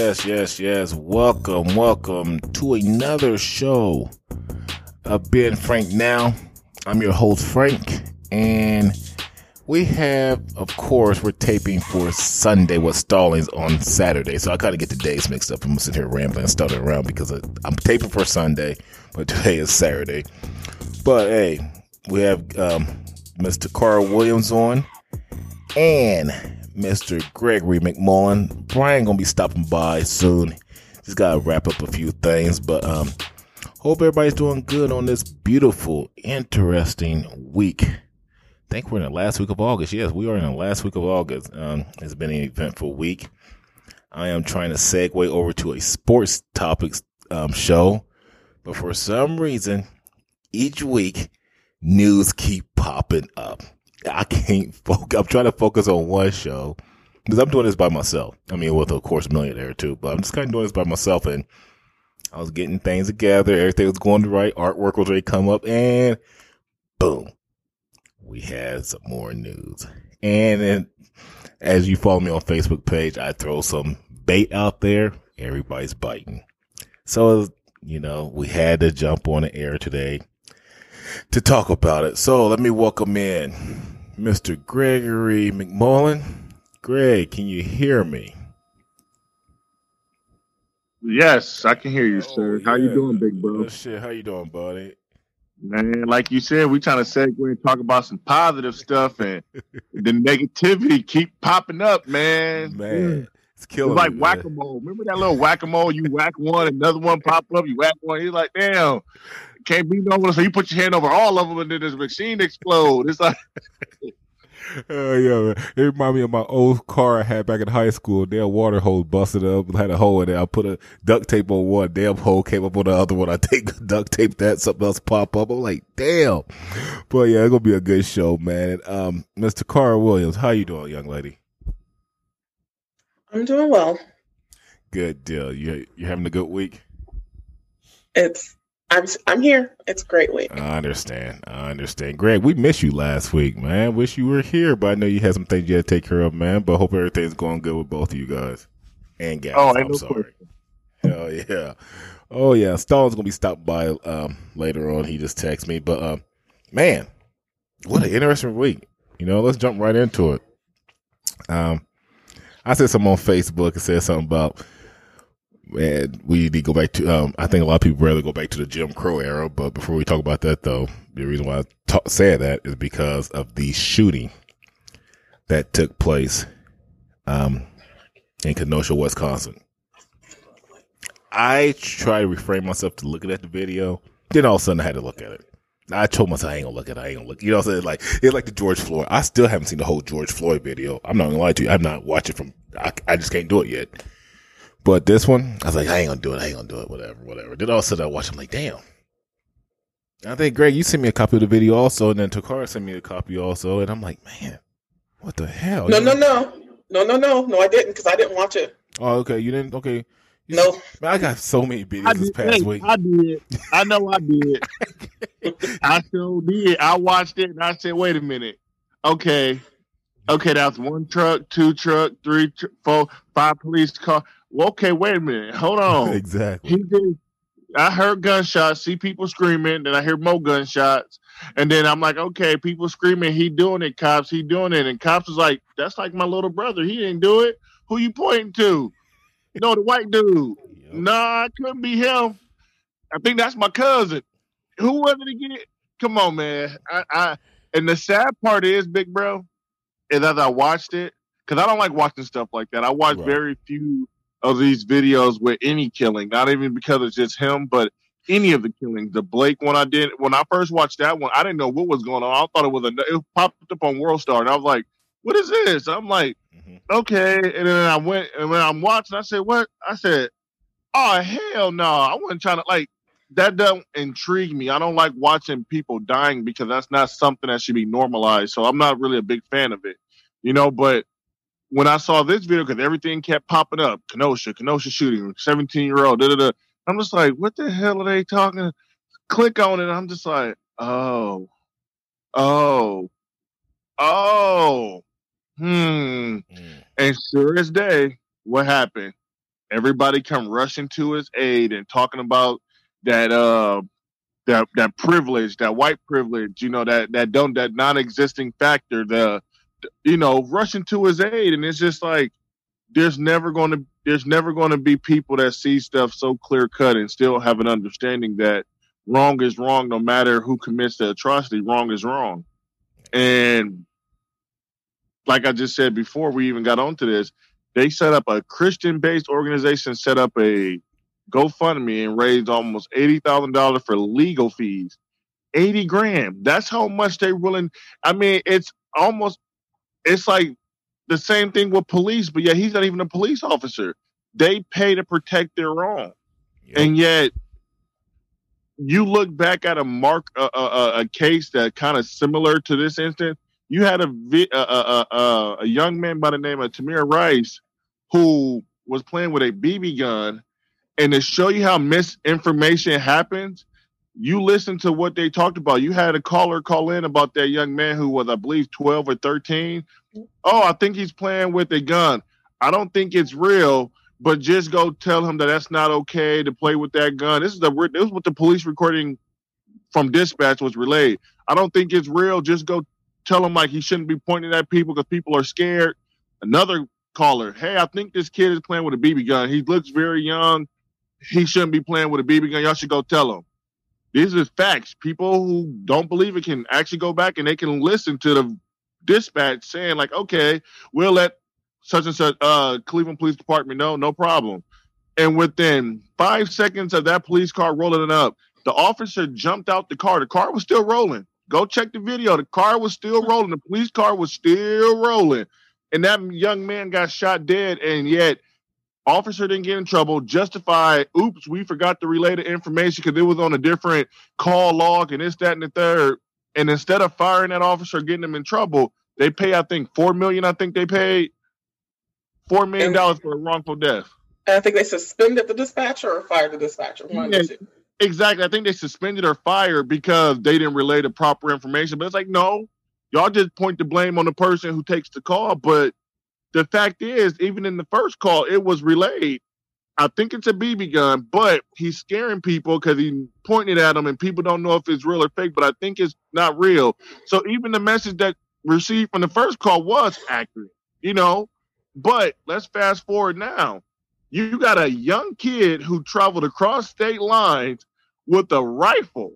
Yes, yes, yes. Welcome, welcome to another show of Ben Frank Now. I'm your host, Frank, and we have, of course, we're taping for Sunday with Stallings on Saturday. So I kind of get the days mixed up. I'm sitting here rambling and stuttering around because I'm taping for Sunday, but today is Saturday. But hey, we have um, Mr. Carl Williams on and Mr. Gregory McMullen. Brian gonna be stopping by soon. Just gotta wrap up a few things, but um, hope everybody's doing good on this beautiful, interesting week. I think we're in the last week of August. Yes, we are in the last week of August. Um, it's been an eventful week. I am trying to segue over to a sports topics um, show, but for some reason, each week news keep popping up. I can't focus. I'm trying to focus on one show because I'm doing this by myself. I mean, with of course millionaire too, but I'm just kind of doing this by myself. And I was getting things together. Everything was going the right. Artwork was ready to come up, and boom, we had some more news. And then, as you follow me on Facebook page, I throw some bait out there. Everybody's biting. So you know, we had to jump on the air today to talk about it. So let me welcome in Mr. Gregory McMullen. Greg, can you hear me? Yes, I can hear you, oh, sir. How you doing, big bro? Oh, shit, how you doing, buddy? Man, like you said, we trying to segue and talk about some positive stuff, and the negativity keep popping up, man. Man, it's killing. It's like whack a mole. Remember that little whack a mole? You whack one, another one pop up. You whack one. He's like, damn, can't be no one. So you put your hand over all of them, and then this machine explode. It's like. Oh yeah, man. it reminded me of my old car I had back in high school. Damn water hose busted up, had a hole in it. I put a duct tape on one, damn hole came up on the other one. I take duct tape that, something else pop up. I'm like, damn. But yeah, it's gonna be a good show, man. And, um, Mr. Carl Williams, how you doing, young lady? I'm doing well. Good deal. You you having a good week? It's I'm I'm here. It's a great week. I understand. I understand. Greg, we missed you last week, man. Wish you were here, but I know you had some things you had to take care of, man. But hope everything's going good with both of you guys and guys. Oh, I'm no sorry. Hell yeah. Oh yeah. Stall's gonna be stopped by um, later on. He just texted me, but um, man, what an interesting week. You know, let's jump right into it. Um, I said something on Facebook and said something about and we need to go back to. Um, I think a lot of people rather go back to the Jim Crow era. But before we talk about that, though, the reason why I ta- say that is because of the shooting that took place um, in Kenosha, Wisconsin. I try to refrain myself to looking at the video. Then all of a sudden, I had to look at it. I told myself I ain't gonna look at it. I ain't gonna look. You know what I'm saying? Like it's like the George Floyd. I still haven't seen the whole George Floyd video. I'm not gonna lie to you. I'm not watching from. I, I just can't do it yet. But this one, I was like, I ain't gonna do it. I ain't gonna do it. Whatever, whatever. Then all of a sudden I watch. I'm like, damn. I think Greg, you sent me a copy of the video also, and then Takara sent me a copy also, and I'm like, man, what the hell? No, no, no, no, no, no, no. I didn't because I didn't watch it. Oh, okay. You didn't. Okay. You no, man, I got so many videos this past hey, week. I did. I know I did. I still did. I watched it and I said, wait a minute. Okay. Okay, that's one truck, two truck, three, tr- four, five police car well, okay, wait a minute, hold on. exactly. He did. I heard gunshots, see people screaming, then I hear more gunshots, and then I'm like, okay, people screaming, he doing it, cops, he doing it, and cops is like, that's like my little brother, he didn't do it. Who you pointing to? You know, the white dude. Yep. Nah, it couldn't be him. I think that's my cousin. Who was it again? Come on, man. I, I and the sad part is, big bro, is as I watched it, because I don't like watching stuff like that. I watch right. very few of these videos with any killing, not even because it's just him, but any of the killings. The Blake one I did when I first watched that one, I didn't know what was going on. I thought it was a it popped up on World Star, and I was like, "What is this?" I'm like, mm-hmm. "Okay," and then I went and when I'm watching, I said, "What?" I said, "Oh hell no!" I wasn't trying to like that. Doesn't intrigue me. I don't like watching people dying because that's not something that should be normalized. So I'm not really a big fan of it, you know. But when I saw this video, because everything kept popping up, Kenosha, Kenosha shooting, 17 year old, da da da. I'm just like, what the hell are they talking? Click on it. I'm just like, oh, oh, oh, hmm. Mm. And sure as day, what happened? Everybody come rushing to his aid and talking about that uh that that privilege, that white privilege, you know, that that don't that non-existing factor, the you know, rushing to his aid, and it's just like there's never going to there's never going to be people that see stuff so clear cut and still have an understanding that wrong is wrong, no matter who commits the atrocity. Wrong is wrong, and like I just said before, we even got onto this. They set up a Christian-based organization, set up a GoFundMe and raised almost eighty thousand dollars for legal fees. Eighty grand. That's how much they willing. I mean, it's almost. It's like the same thing with police, but yeah, he's not even a police officer. They pay to protect their own, yep. and yet you look back at a mark a, a, a case that kind of similar to this instance. You had a, a, a, a young man by the name of Tamir Rice who was playing with a BB gun and to show you how misinformation happens, you listen to what they talked about. You had a caller call in about that young man who was, I believe, 12 or 13. Oh, I think he's playing with a gun. I don't think it's real, but just go tell him that that's not okay to play with that gun. This is the this is what the police recording from dispatch was relayed. I don't think it's real. Just go tell him like he shouldn't be pointing at people because people are scared. Another caller, hey, I think this kid is playing with a BB gun. He looks very young he shouldn't be playing with a BB gun. Y'all should go tell him. These are facts. People who don't believe it can actually go back and they can listen to the dispatch saying, like, okay, we'll let such and such uh, Cleveland Police Department know, no problem. And within five seconds of that police car rolling up, the officer jumped out the car. The car was still rolling. Go check the video. The car was still rolling. The police car was still rolling. And that young man got shot dead. And yet Officer didn't get in trouble. Justify, oops, we forgot to relay the information because it was on a different call log and this, that, and the third. And instead of firing that officer, getting him in trouble, they pay, I think, four million. I think they paid four million dollars for a wrongful death. And I think they suspended the dispatcher or fired the dispatcher. Yeah, exactly. I think they suspended or fired because they didn't relay the proper information. But it's like, no, y'all just point the blame on the person who takes the call, but the fact is, even in the first call, it was relayed. I think it's a BB gun, but he's scaring people because he pointed at them, and people don't know if it's real or fake. But I think it's not real. So even the message that received from the first call was accurate, you know. But let's fast forward now. You got a young kid who traveled across state lines with a rifle.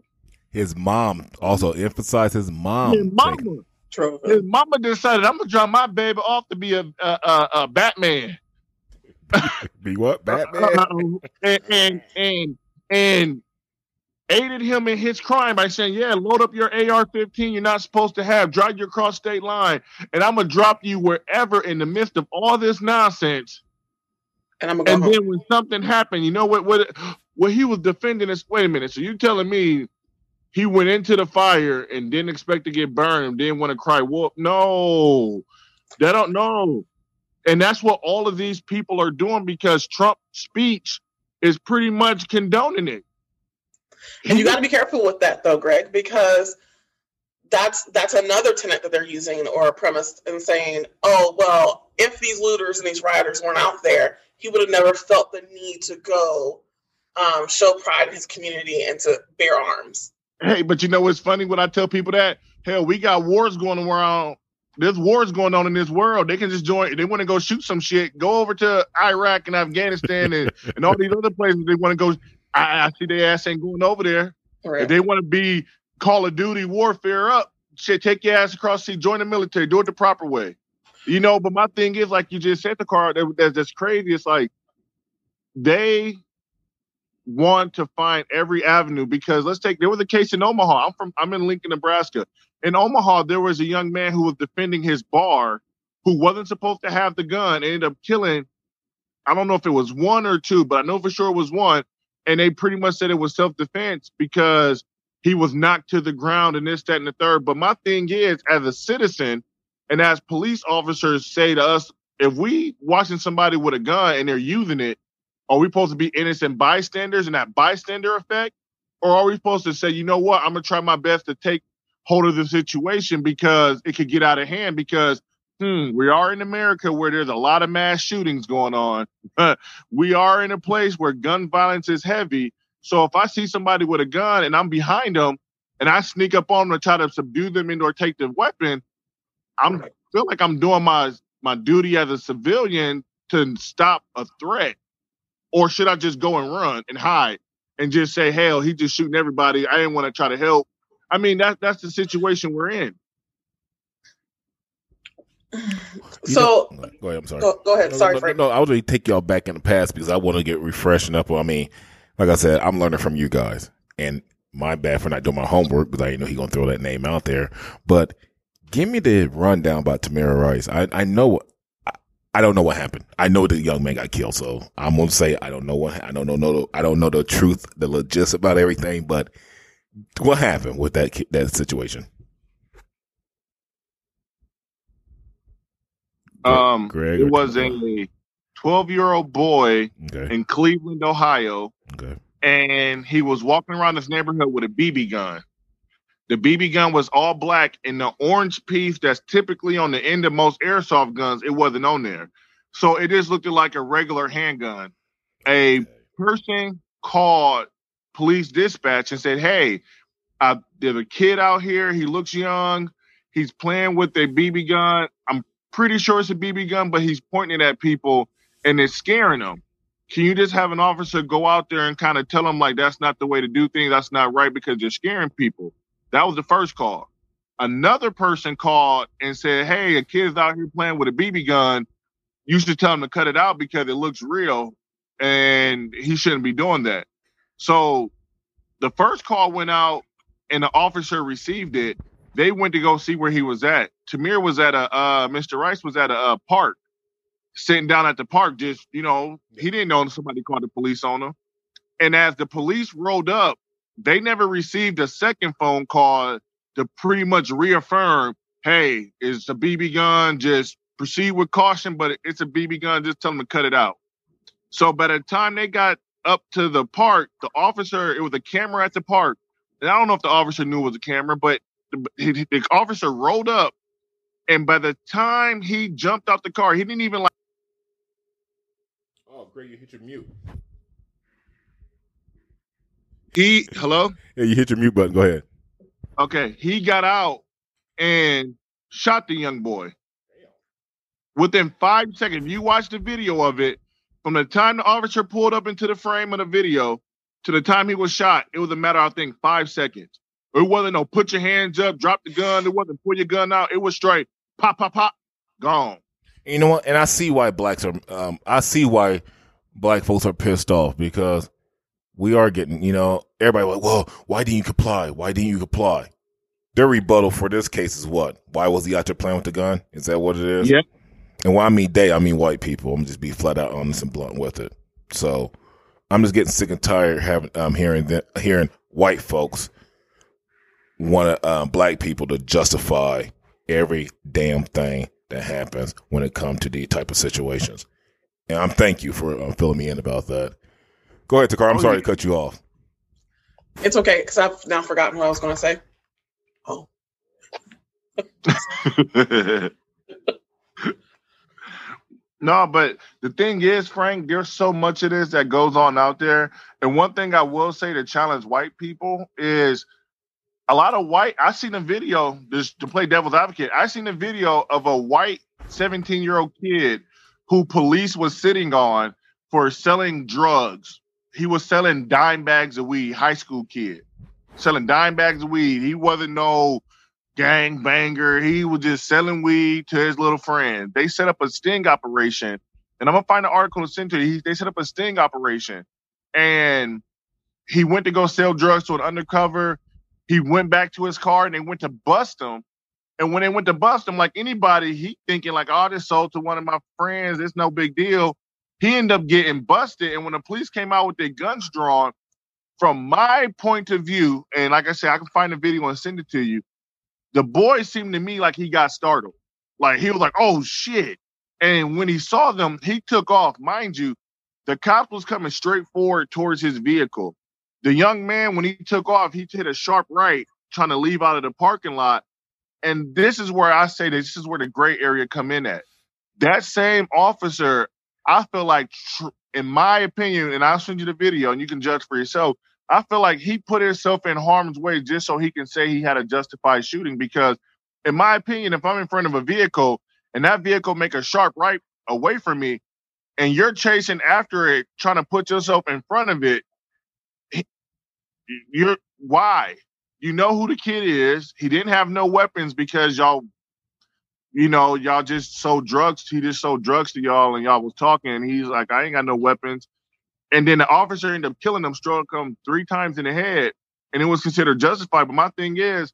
His mom also emphasized his mom. His mama. His mama decided I'm gonna drop my baby off to be a a, a, a Batman. be what Batman? Uh, and, and and and aided him in his crime by saying, "Yeah, load up your AR-15. You're not supposed to have. Drive you across state line, and I'm gonna drop you wherever in the midst of all this nonsense." And I'm gonna. And then when something happened, you know what? What? What he was defending is. Wait a minute. So you telling me he went into the fire and didn't expect to get burned, didn't want to cry wolf. No, they don't know. And that's what all of these people are doing because Trump's speech is pretty much condoning it. And you got to be careful with that, though, Greg, because that's that's another tenet that they're using or a premise and saying, oh well, if these looters and these rioters weren't out there, he would have never felt the need to go um, show pride in his community and to bear arms. Hey, but you know what's funny when I tell people that? Hell, we got wars going around. There's wars going on in this world. They can just join. They want to go shoot some shit. Go over to Iraq and Afghanistan and, and all these other places. They want to go. I, I see their ass ain't going over there. Right. If they want to be Call of Duty warfare up, shit, take your ass across the sea, join the military, do it the proper way. You know, but my thing is, like you just said, the car that, that's crazy. It's like they want to find every avenue because let's take there was a case in Omaha. I'm from I'm in Lincoln, Nebraska. In Omaha, there was a young man who was defending his bar who wasn't supposed to have the gun, ended up killing. I don't know if it was one or two, but I know for sure it was one. And they pretty much said it was self-defense because he was knocked to the ground and this, that, and the third. But my thing is, as a citizen and as police officers say to us, if we watching somebody with a gun and they're using it, are we supposed to be innocent bystanders and that bystander effect? Or are we supposed to say, you know what, I'm gonna try my best to take hold of the situation because it could get out of hand because hmm, we are in America where there's a lot of mass shootings going on. we are in a place where gun violence is heavy. So if I see somebody with a gun and I'm behind them and I sneak up on them to try to subdue them and or take the weapon, I'm feel like I'm doing my my duty as a civilian to stop a threat. Or should I just go and run and hide and just say, hell, he just shooting everybody. I didn't want to try to help. I mean, that that's the situation we're in. So know, go ahead. I'm sorry. Go, go ahead. No, sorry, no, Frank. No, I was going to take y'all back in the past because I want to get refreshing up. I mean, like I said, I'm learning from you guys, and my bad for not doing my homework because I didn't know he gonna throw that name out there. But give me the rundown about Tamir Rice. I I know. I, don't know what happened. I know the young man got killed, so I'm gonna say I don't know what I don't know. No, I don't know the truth, the logistics about everything. But what happened with that that situation? Um, Greg it was a 12 year old boy Okay. in Cleveland, Ohio, Okay. and he was walking around this neighborhood with a BB gun. The BB gun was all black, and the orange piece that's typically on the end of most airsoft guns, it wasn't on there. So it just looked like a regular handgun. A person called police dispatch and said, Hey, uh, there's a kid out here. He looks young. He's playing with a BB gun. I'm pretty sure it's a BB gun, but he's pointing it at people and it's scaring them. Can you just have an officer go out there and kind of tell them, like, that's not the way to do things? That's not right because you're scaring people. That was the first call. Another person called and said, Hey, a kid's out here playing with a BB gun. You should tell him to cut it out because it looks real and he shouldn't be doing that. So the first call went out and the officer received it. They went to go see where he was at. Tamir was at a uh, Mr. Rice was at a, uh park, sitting down at the park. Just you know, he didn't know somebody called the police on him. And as the police rolled up, they never received a second phone call to pretty much reaffirm, "Hey, it's a BB gun. Just proceed with caution, but it's a BB gun. Just tell them to cut it out." So by the time they got up to the park, the officer, it was a camera at the park. And I don't know if the officer knew it was a camera, but the, he- the officer rolled up. And by the time he jumped out the car, he didn't even like, Oh, Greg, you hit your mute. He, hello? Yeah, you hit your mute button. Go ahead. Okay. He got out and shot the young boy. Within five seconds, you watch the video of it, from the time the officer pulled up into the frame of the video to the time he was shot, it was a matter, of, I think, five seconds. It wasn't no put your hands up, drop the gun. It wasn't pull your gun out. It was straight pop, pop, pop, gone. You know what? And I see why blacks are. Um, I see why black folks are pissed off because we are getting. You know, everybody like, well, why didn't you comply? Why didn't you comply? Their rebuttal for this case is what? Why was he out there playing with the gun? Is that what it is? Yeah. And when I mean they, I mean white people. I'm just be flat out honest and blunt with it. So I'm just getting sick and tired having um hearing that hearing white folks want um, black people to justify every damn thing that happens when it comes to these type of situations. And I'm thank you for um, filling me in about that. Go ahead, Takar. I'm Oh, sorry yeah. to cut you off. It's okay because I've now forgotten what I was going to say. Oh, no, but the thing is, Frank, there's so much of this that goes on out there. And one thing I will say to challenge white people is a lot of white. I seen a video just to play devil's advocate. I seen a video of a white 17 year old kid who police was sitting on for selling drugs. He was selling dime bags of weed. High school kid selling dime bags of weed. He wasn't no gang banger. He was just selling weed to his little friend. They set up a sting operation, and I'm gonna find an article and send to you. He, they set up a sting operation, and he went to go sell drugs to an undercover. He went back to his car, and they went to bust him. And when they went to bust him, like anybody, he thinking like, "Oh, this sold to one of my friends. It's no big deal." He ended up getting busted, and when the police came out with their guns drawn, from my point of view, and like I said, I can find the video and send it to you the boy seemed to me like he got startled. Like he was like, oh shit. And when he saw them, he took off. Mind you, the cop was coming straight forward towards his vehicle. The young man, when he took off, he hit a sharp right, trying to leave out of the parking lot. and this is where I say this is where the gray area come in at. That same officer, I feel like, tr- in my opinion, and I'll send you the video and you can judge for yourself. I feel like he put himself in harm's way just so he can say he had a justified shooting. Because, in my opinion, if I'm in front of a vehicle and that vehicle make a sharp right away from me, and you're chasing after it, trying to put yourself in front of it, you're why? You know who the kid is. He didn't have no weapons because y'all, you know, y'all just sold drugs. He just sold drugs to y'all, and y'all was talking. And he's like, I ain't got no weapons. And then the officer ended up killing him, struck him three times in the head, and it was considered justified. But my thing is,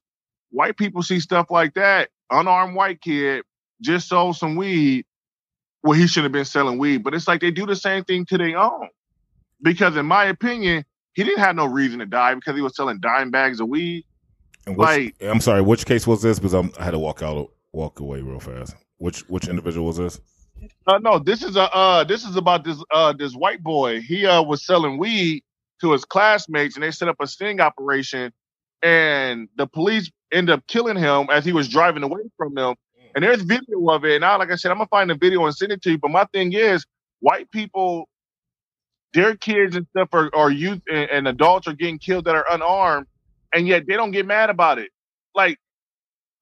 white people see stuff like that. Unarmed white kid just sold some weed. Well, he should have been selling weed, but it's like they do the same thing to their own. Because in my opinion, he didn't have no reason to die because he was selling dime bags of weed. And which, Like- I'm sorry, which case was this? Because I'm, I had to walk out, walk away real fast. Which which individual was this? Uh, no, this is a uh, this is about this uh, this white boy. He uh, was selling weed to his classmates, and they set up a sting operation, and the police end up killing him as he was driving away from them. And there's video of it. And I, like I said, I'm gonna find the video and send it to you. But my thing is, white people, their kids and stuff are, are youth and, and adults are getting killed that are unarmed, and yet they don't get mad about it. Like,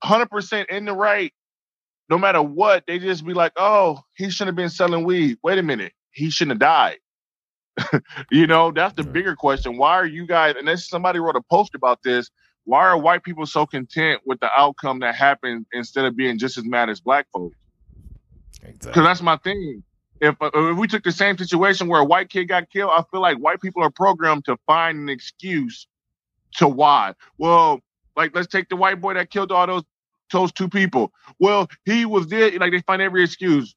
hundred percent in the right no matter what, they just be like, oh, he shouldn't have been selling weed. Wait a minute, he shouldn't have died. you know, that's the bigger question. Why are you guys, and this somebody wrote a post about this, why are white people so content with the outcome that happened instead of being just as mad as black folks? Because Exactly. that's my thing. If, uh, if we took the same situation where a white kid got killed, I feel like white people are programmed to find an excuse to why. Well, like let's take the white boy that killed all those those two people. Well, he was there. Like they find every excuse.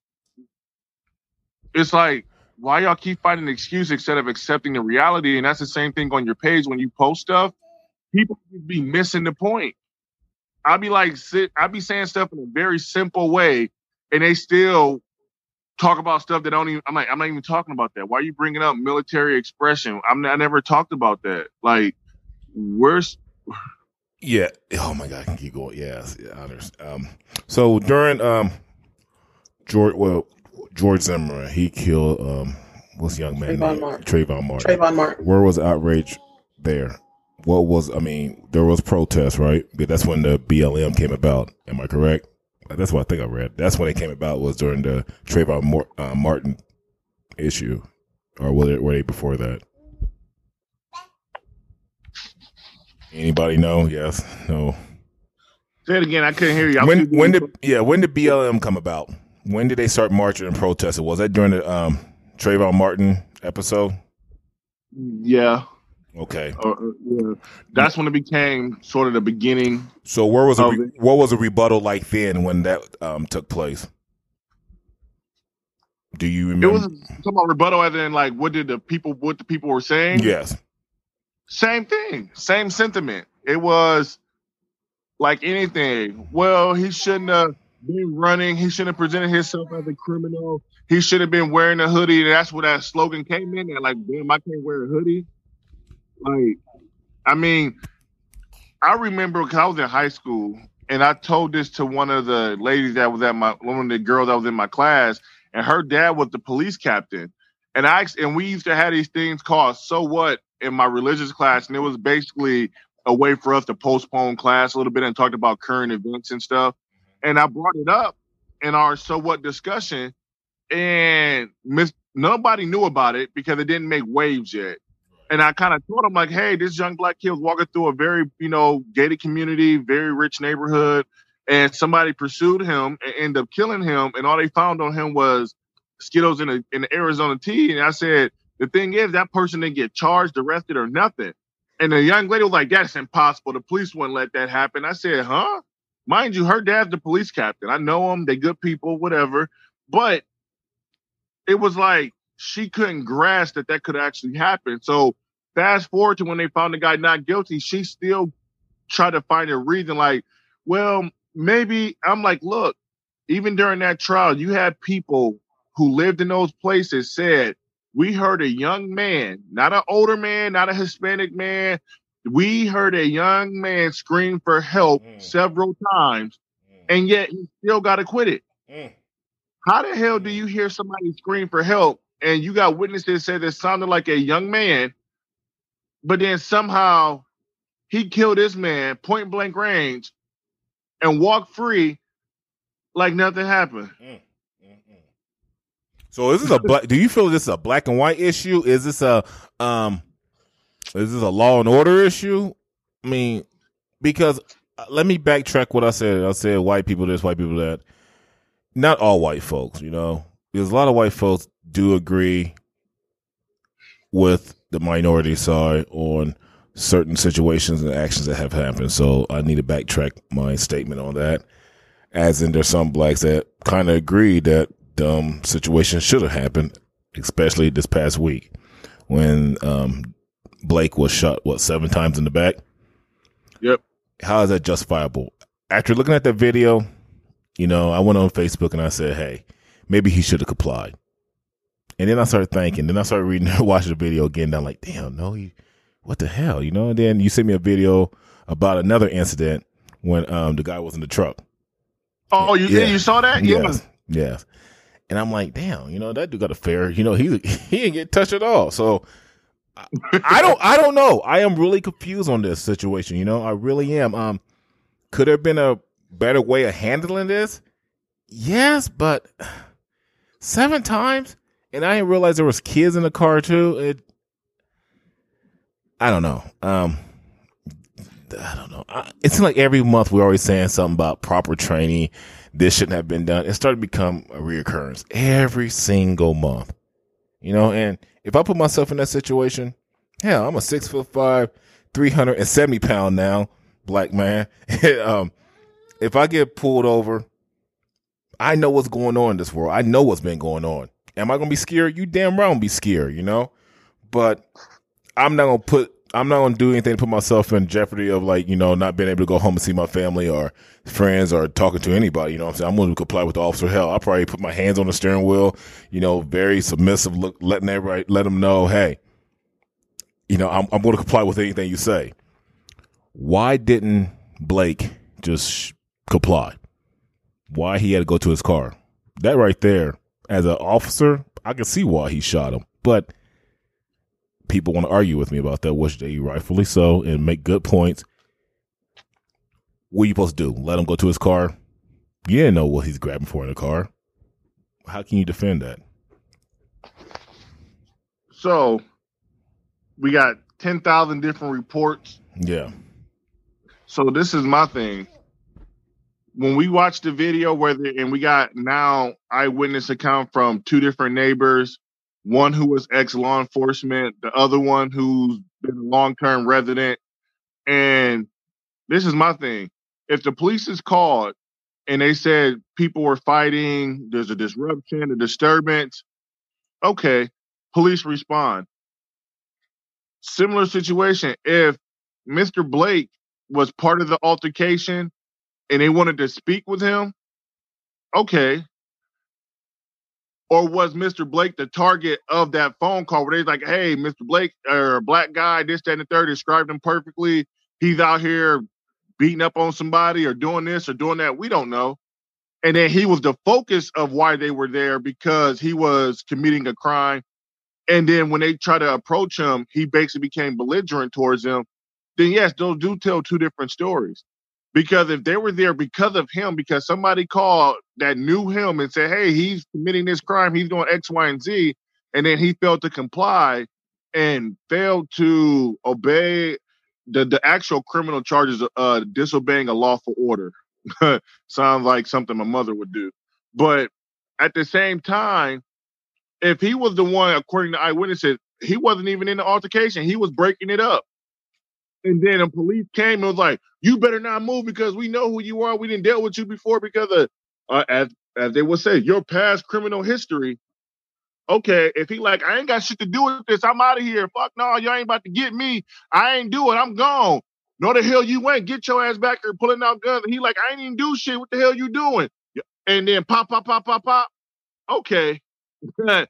It's like why y'all keep finding an excuse instead of accepting the reality? And that's the same thing on your page when you post stuff. People be missing the point. I'll be like. I'll be saying stuff in a very simple way, and they still talk about stuff that don't even. I'm like, I'm not even talking about that. Why are you bringing up military expression? I'm. I never talked about that. Like, where's Yeah. Oh my God, I can keep going. Yes, yeah. Um, so during um, George, well, George Zimmerman, he killed um, what's young man? Trayvon? Martin. Trayvon Martin. Trayvon Martin. Where was outrage there? What was? I mean, there was protest, right? That's when the BLM came about. Am I correct? That's what I think I read. That's when it came about. Was during the Trayvon uh, Martin issue, or were they, were they before that? Anybody know? Yes. No. say it again? I couldn't hear you. I when when did yeah when did BLM come about? When did they start marching and protesting? Was that during the um, Trayvon Martin episode? yeah, Okay, uh, uh, yeah, that's when it became sort of the beginning. so where was a re- the- what was a rebuttal like then when that um, took place? Do you remember? It was talking about rebuttal, as in like, what did the people, what the people were saying? yes. Same thing, same sentiment. It was like anything. Well, he shouldn't have been running. He shouldn't have presented himself as a criminal. He should have been wearing a hoodie. That's where that slogan came in. And like, damn, I can't wear a hoodie. Like, I mean, I remember because I was in high school and I told this to one of the ladies that was at my one of the girls that was in my class, and her dad was the police captain. And I and we used to have these things called "So What" in my religious class, and it was basically a way for us to postpone class a little bit and talked about current events and stuff. Mm-hmm. And I brought it up in our "So What" discussion, and miss nobody knew about it because it didn't make waves yet. And I kind of told him like, "Hey, this young black kid was walking through a very, you know, gated community, very rich neighborhood, and somebody pursued him and ended up killing him. And all they found on him was Skittles in a in the Arizona tea. And I said, the thing is, that person didn't get charged, arrested, or nothing. And the young lady was like, "That's impossible. The police wouldn't let that happen." I said, "Huh?" Mind you, her dad's the police captain. I know them; they good people, whatever. But it was like she couldn't grasp that that could actually happen. So fast forward to when they found the guy not guilty, she still tried to find a reason. Like, well, maybe I'm like, look, even during that trial, you had people who lived in those places said, we heard a young man, not an older man, not a Hispanic man, We heard a young man scream for help Mm. several times, and yet he still got acquitted. Mm. How the hell do you hear somebody scream for help and you got witnesses that say that sounded like a young man, but then somehow he killed this man point blank range and walked free like nothing happened? So is this a black? Do you feel this is a black and white issue? Is this a um? Is this a law and order issue? I mean, because uh, let me backtrack what I said. I said white people this, white people that. Not all white folks, you know. There's a lot of white folks do agree with the minority side on certain situations and actions that have happened. So I need to backtrack my statement on that. As in, there's some blacks that kind of agree that dumb situation should have happened, especially this past week when um, Blake was shot, what, seven times in the back? Yep. How is that justifiable? After looking at that video, you know, I went on Facebook and I said, hey, maybe he should have complied. And then I started thinking, then I started reading, watching the video again. And I'm like, damn, no, he, what the hell, you know? And then you sent me a video about another incident when um, the guy was in the truck. Oh, you Yeah. you saw that? Yes, yes. And I'm like, damn, you know, that dude got a fair, you know, he he didn't get touched at all. So I, I don't I don't know. I am really confused on this situation, you know. I really am. Um could there have been a better way of handling this? Yes, but seven times and I didn't realize there was kids in the car too. It I don't know. Um I don't know. I, it seems like every month we're always saying something about proper training. This shouldn't have been done. It started to become a reoccurrence every single month. You know, and if I put myself in that situation, hell, I'm a six foot five, 370 pound now, black man. um, if I get pulled over, I know what's going on in this world. I know what's been going on. Am I to be scared? You damn right I'm gonna be scared, you know? But I'm not to put I'm not going to do anything to put myself in jeopardy of like, you know, not being able to go home and see my family or friends or talking to anybody. You know what I'm saying? I'm going to comply with the officer. Hell, I'll probably put my hands on the steering wheel, you know, very submissive, look, letting everybody, let them know, hey, you know, I'm, I'm going to comply with anything you say. Why didn't Blake just comply? Why he had to go to his car? That right there, as an officer, I can see why he shot him. But people want to argue with me about that, which they rightfully so, and make good points. What are you supposed to do? Let him go to his car? You didn't know what he's grabbing for in the car. How can you defend that? So we got 10,000 different reports. Yeah. So this is my thing. When we watched the video where the, and we got now eyewitness account from two different neighbors, one who was ex law enforcement, the other one who's been a long term resident. And this is my thing. If the police is called and they said people were fighting, there's a disruption, a disturbance, okay, police respond. Similar situation. If Mr. Blake was part of the altercation and they wanted to speak with him, okay. Or was Mr. Blake the target of that phone call where they're like, hey, Mr. Blake, or black guy, this, that, and the third, described him perfectly. He's out here beating up on somebody or doing this or doing that. We don't know. And then he was the focus of why they were there because he was committing a crime. And then when they try to approach him, he basically became belligerent towards them. Then yes, those do tell two different stories. Because if they were there because of him, because somebody called that knew him and said, "Hey, he's committing this crime, he's doing X, Y, and Z," and then he failed to comply and failed to obey the the actual criminal charges of uh, disobeying a lawful order. Sounds like something my mother would do. But at the same time, if he was the one, according to eyewitnesses, he wasn't even in the altercation. He was breaking it up. And then the police came and was like, "You better not move because we know who you are. We didn't deal with you before because of, uh, as as they would say, your past criminal history." Okay, if he like, I ain't got shit to do with this. I'm out of here. Fuck no, y'all ain't about to get me. I ain't do it. I'm gone. No, the hell you went. Get your ass back here pulling out guns. And he like, I ain't even do shit. What the hell you doing? And then pop, pop, pop, pop, pop. Okay.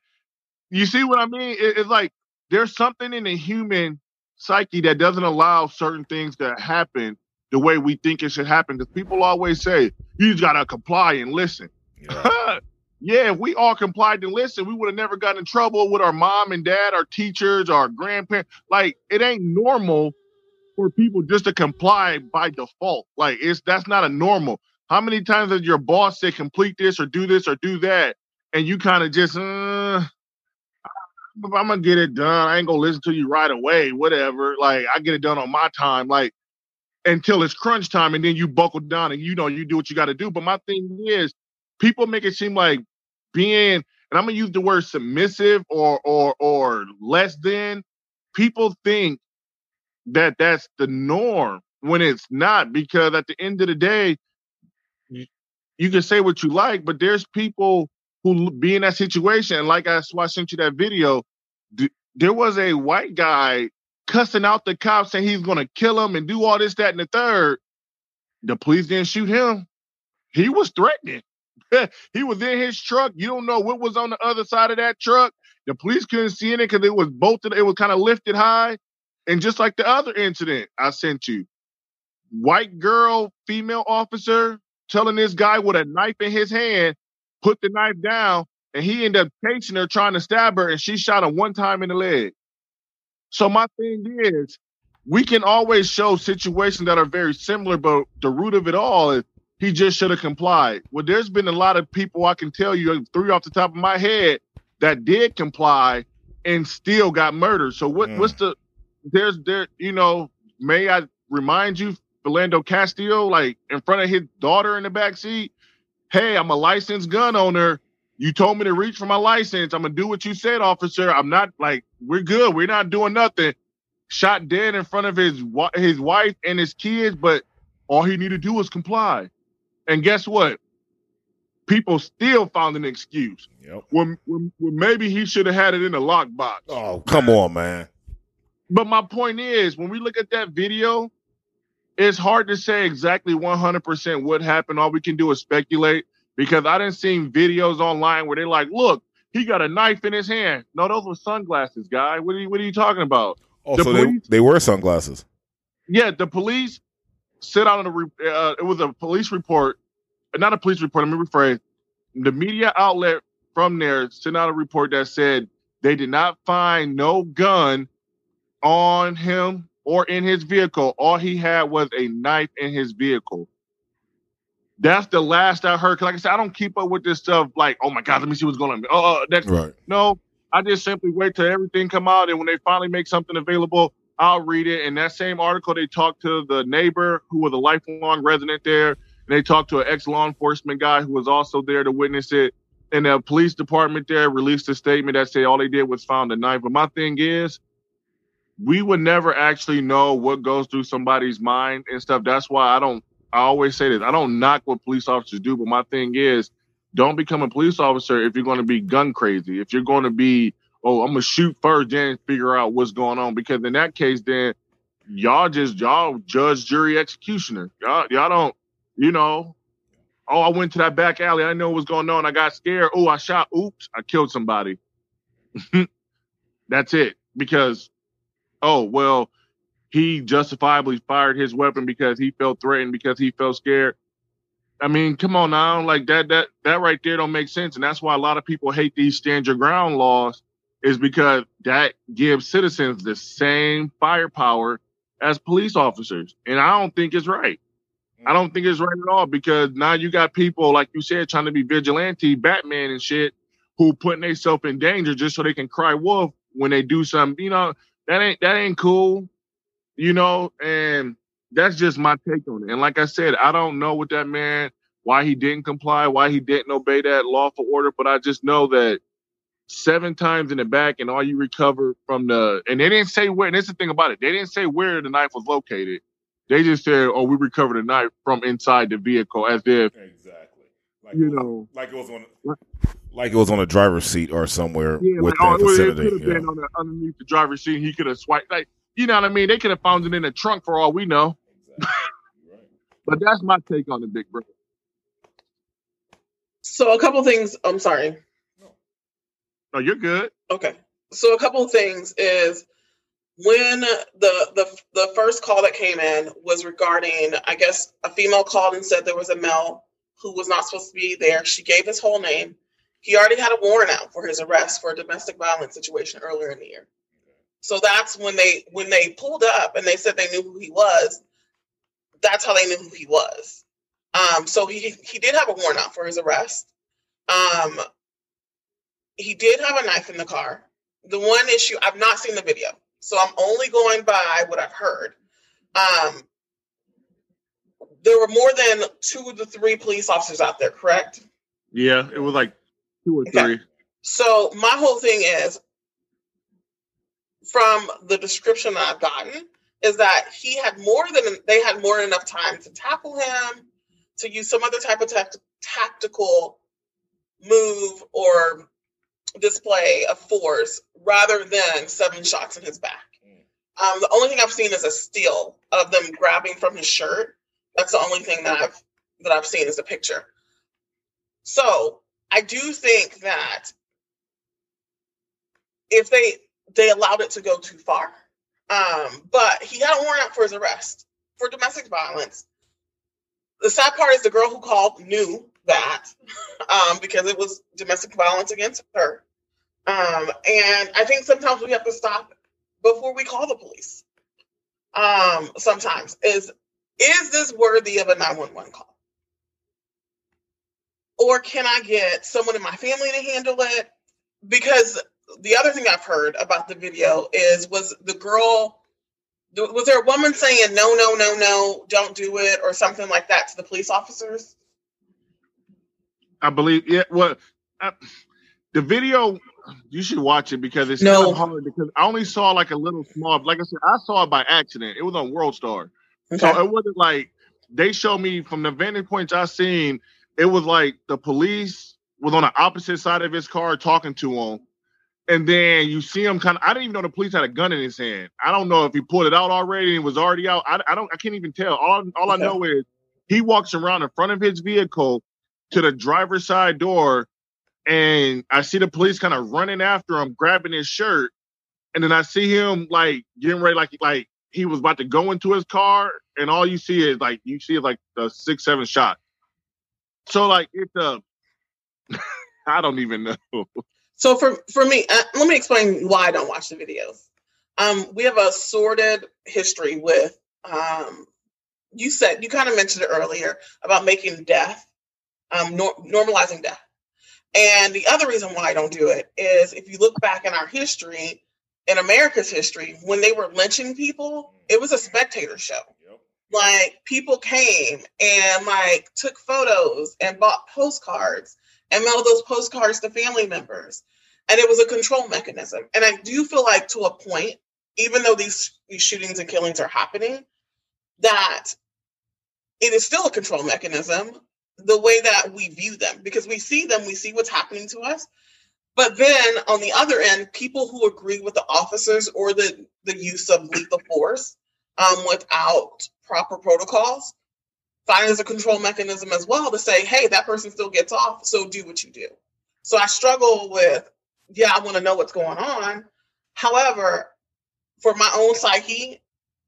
you see what I mean? It- it's like there's something in the human psyche that doesn't allow certain things to happen the way we think it should happen. Because people always say, you just gotta comply and listen. Yeah. yeah, if we all complied and listened, we would have never gotten in trouble with our mom and dad, our teachers, our grandparents. Like it ain't normal for people just to comply by default. Like it's that's not a normal. How many times has your boss said complete this or do this or do that, and you kind of just, uh, I'm gonna get it done. I ain't gonna listen to you right away. Whatever. Like I get it done on my time. Like until it's crunch time, and then you buckle down and you know you do what you got to do. But my thing is, people make it seem like being, and I'm gonna use the word submissive or or or less than. People think that that's the norm when it's not, because at the end of the day, you, you can say what you like, but there's people who be in that situation. Like I, I sent you that video. There was a white guy cussing out the cops saying he's going to kill him and do all this, that, and the third. The police didn't shoot him. He was threatening. he was in his truck. You don't know what was on the other side of that truck. The police couldn't see it because it was bolted. It was kind of lifted high. And just like the other incident I sent you, white girl, female officer telling this guy with a knife in his hand, put the knife down, and he ended up chasing her, trying to stab her, and she shot him one time in the leg. So my thing is, we can always show situations that are very similar, but the root of it all is he just should have complied. Well, there's been a lot of people I can tell you three off the top of my head that did comply and still got murdered. So what? Mm. What's the? There's there. You know, may I remind you, Philando Castillo, like in front of his daughter in the back seat. Hey, I'm a licensed gun owner. You told me to reach for my license. I'm gonna do what you said, officer. I'm not like we're good. We're not doing nothing. Shot dead in front of his his wife and his kids, but all he needed to do was comply. And guess what? People still found an excuse. Yep. When, when, when maybe he should have had it in the lockbox. Oh, come on, man. But my point is, when we look at that video, it's hard to say exactly 100% what happened. All we can do is speculate because I didn't see videos online where they're like, look, he got a knife in his hand. No, those were sunglasses, guy. What are you, what are you talking about? Oh, the so police, they, they were sunglasses. Yeah, the police sit out on a, uh, it was a police report, not a police report, let me rephrase. The media outlet from there sent out a report that said they did not find no gun on him or in his vehicle. All he had was a knife in his vehicle. That's the last I heard. Cause like I said, I don't keep up with this stuff. Like, oh my god, let me see what's going on. Oh, uh, that's right. No, I just simply wait till everything come out, and when they finally make something available, I'll read it. In that same article, they talked to the neighbor who was a lifelong resident there, and they talked to an ex law enforcement guy who was also there to witness it. And the police department there released a statement that said all they did was found a knife. But my thing is, we would never actually know what goes through somebody's mind and stuff. That's why I don't. I always say this. I don't knock what police officers do, but my thing is, don't become a police officer if you're going to be gun crazy. If you're going to be, oh, I'm gonna shoot first, then figure out what's going on. Because in that case, then y'all just y'all judge, jury, executioner. Y'all, y'all don't, you know. Oh, I went to that back alley. I know what's going on. I got scared. Oh, I shot. Oops, I killed somebody. That's it. Because oh, well, he justifiably fired his weapon because he felt threatened, because he felt scared. I mean, come on now, like that, that, that right there don't make sense. And that's why a lot of people hate these stand your ground laws is because that gives citizens the same firepower as police officers. And I don't think it's right. I don't think it's right at all because now you got people, like you said, trying to be vigilante, Batman and shit, who putting themselves in danger just so they can cry wolf when they do something. You know, that ain't that ain't cool, you know. And that's just my take on it. And like I said, I don't know what that man why he didn't comply, why he didn't obey that lawful order, but I just know that seven times in the back and all you recover from the and they didn't say where and that's the thing about it. They didn't say where the knife was located. They just said, "Oh, we recovered a knife from inside the vehicle," as if exactly, like you know, like it was on, like it was on a driver's seat or somewhere yeah, with like, oh, that oh, vicinity. It could have been on the, underneath the driver's seat. He could have swiped. Like, you know what I mean? They could have found it in the trunk for all we know. Exactly. right. but that's my take on the big brother. So a couple things. I'm sorry. No, you're good. Okay. So a couple things is when the the the first call that came in was regarding, I guess, a female called and said there was a male who was not supposed to be there. She gave his whole name. He already had a warrant out for his arrest for a domestic violence situation earlier in the year. So that's when they when they pulled up and they said they knew who he was. That's how they knew who he was. Um, so he he did have a warrant out for his arrest. Um, he did have a knife in the car. The one issue I've not seen the video. So I'm only going by what I've heard. Um, there were more than two to three police officers out there, correct? Yeah, it was like two or okay. three. So my whole thing is from the description that I've gotten is that he had more than they had more than enough time to tackle him, to use some other type of tact- tactical move or display of force rather than seven shots in his back. Um, the only thing I've seen is a steal of them grabbing from his shirt. That's the only thing that I've that I've seen is a picture. So I do think that if they they allowed it to go too far, um, but he had a warrant out for his arrest for domestic violence. The sad part is the girl who called knew that um, because it was domestic violence against her. Um, and I think sometimes we have to stop before we call the police. Um, sometimes is is this worthy of a 911 call? Or can I get someone in my family to handle it? Because the other thing I've heard about the video is was the girl was there a woman saying no no no no don't do it or something like that to the police officers? I believe yeah. Well, I, the video you should watch it because it's no. hard because I only saw like a little small. Like I said, I saw it by accident. It was on World Star, okay. so it wasn't like they showed me from the vantage points I seen. It was like the police was on the opposite side of his car talking to him, and then you see him kind of. I didn't even know the police had a gun in his hand. I don't know if he pulled it out already and was already out. I, I don't. I can't even tell. All all. I know is he walks around in front of his vehicle to the driver's side door, and I see the police kind of running after him, grabbing his shirt, and then I see him like getting ready, like like he was about to go into his car, and all you see is like you see like the six seven shot. So like it's a, I don't even know. So for for me, uh, let me explain why I don't watch the videos. Um, we have a sordid history with. Um, you said you kind of mentioned it earlier about making death um, nor- normalizing death. And the other reason why I don't do it is if you look back in our history, in America's history, when they were lynching people, it was a spectator show. Like people came and like took photos and bought postcards and mailed those postcards to family members. And it was a control mechanism. And I do feel like to a point, even though these, these shootings and killings are happening, that it is still a control mechanism the way that we view them because we see them, we see what's happening to us. But then on the other end, people who agree with the officers or the, the use of lethal force um, without proper protocols find as a control mechanism as well to say, hey, that person still gets off, so do what you do. So I struggle with, yeah, I want to know what's going on. However, for my own psyche,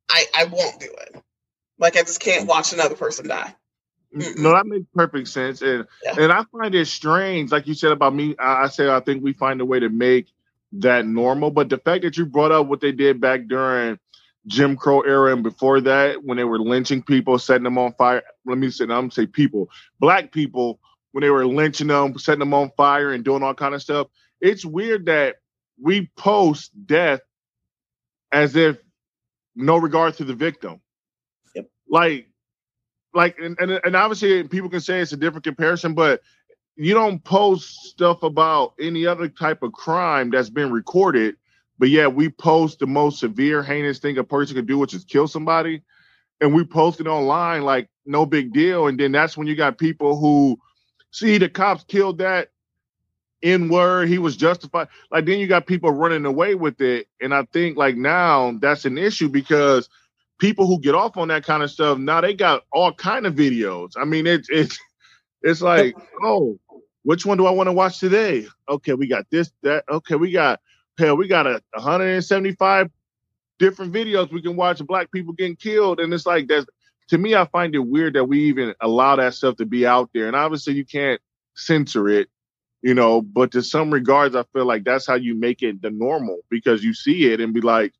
I, I won't do it. Like I just can't watch another person die. No, that makes perfect sense, and yeah. and I find it strange, like you said about me. I, I say I think we find a way to make that normal, but the fact that you brought up what they did back during Jim Crow era and before that, when they were lynching people, setting them on fire. Let me say, I'm say people, black people, when they were lynching them, setting them on fire, and doing all kind of stuff. It's weird that we post death as if no regard to the victim. Yep. Like like and, and and obviously people can say it's a different comparison, but you don't post stuff about any other type of crime that's been recorded, but yeah, we post the most severe, heinous thing a person could do, which is kill somebody, and we post it online like no big deal. And then that's when you got people who see the cops killed that in word he was justified. Like then you got people running away with it, and I think like now that's an issue because people who get off on that kind of stuff now they got all kind of videos. I mean, it's it's it's like, oh, which one do I want to watch today? Okay, we got this, that. Okay, we got hell, we got a 175 different videos we can watch of black people getting killed, and it's like that's to me. I find it weird that we even allow that stuff to be out there, and obviously you can't censor it, you know. But to some regards, I feel like that's how you make it the normal because you see it and be like,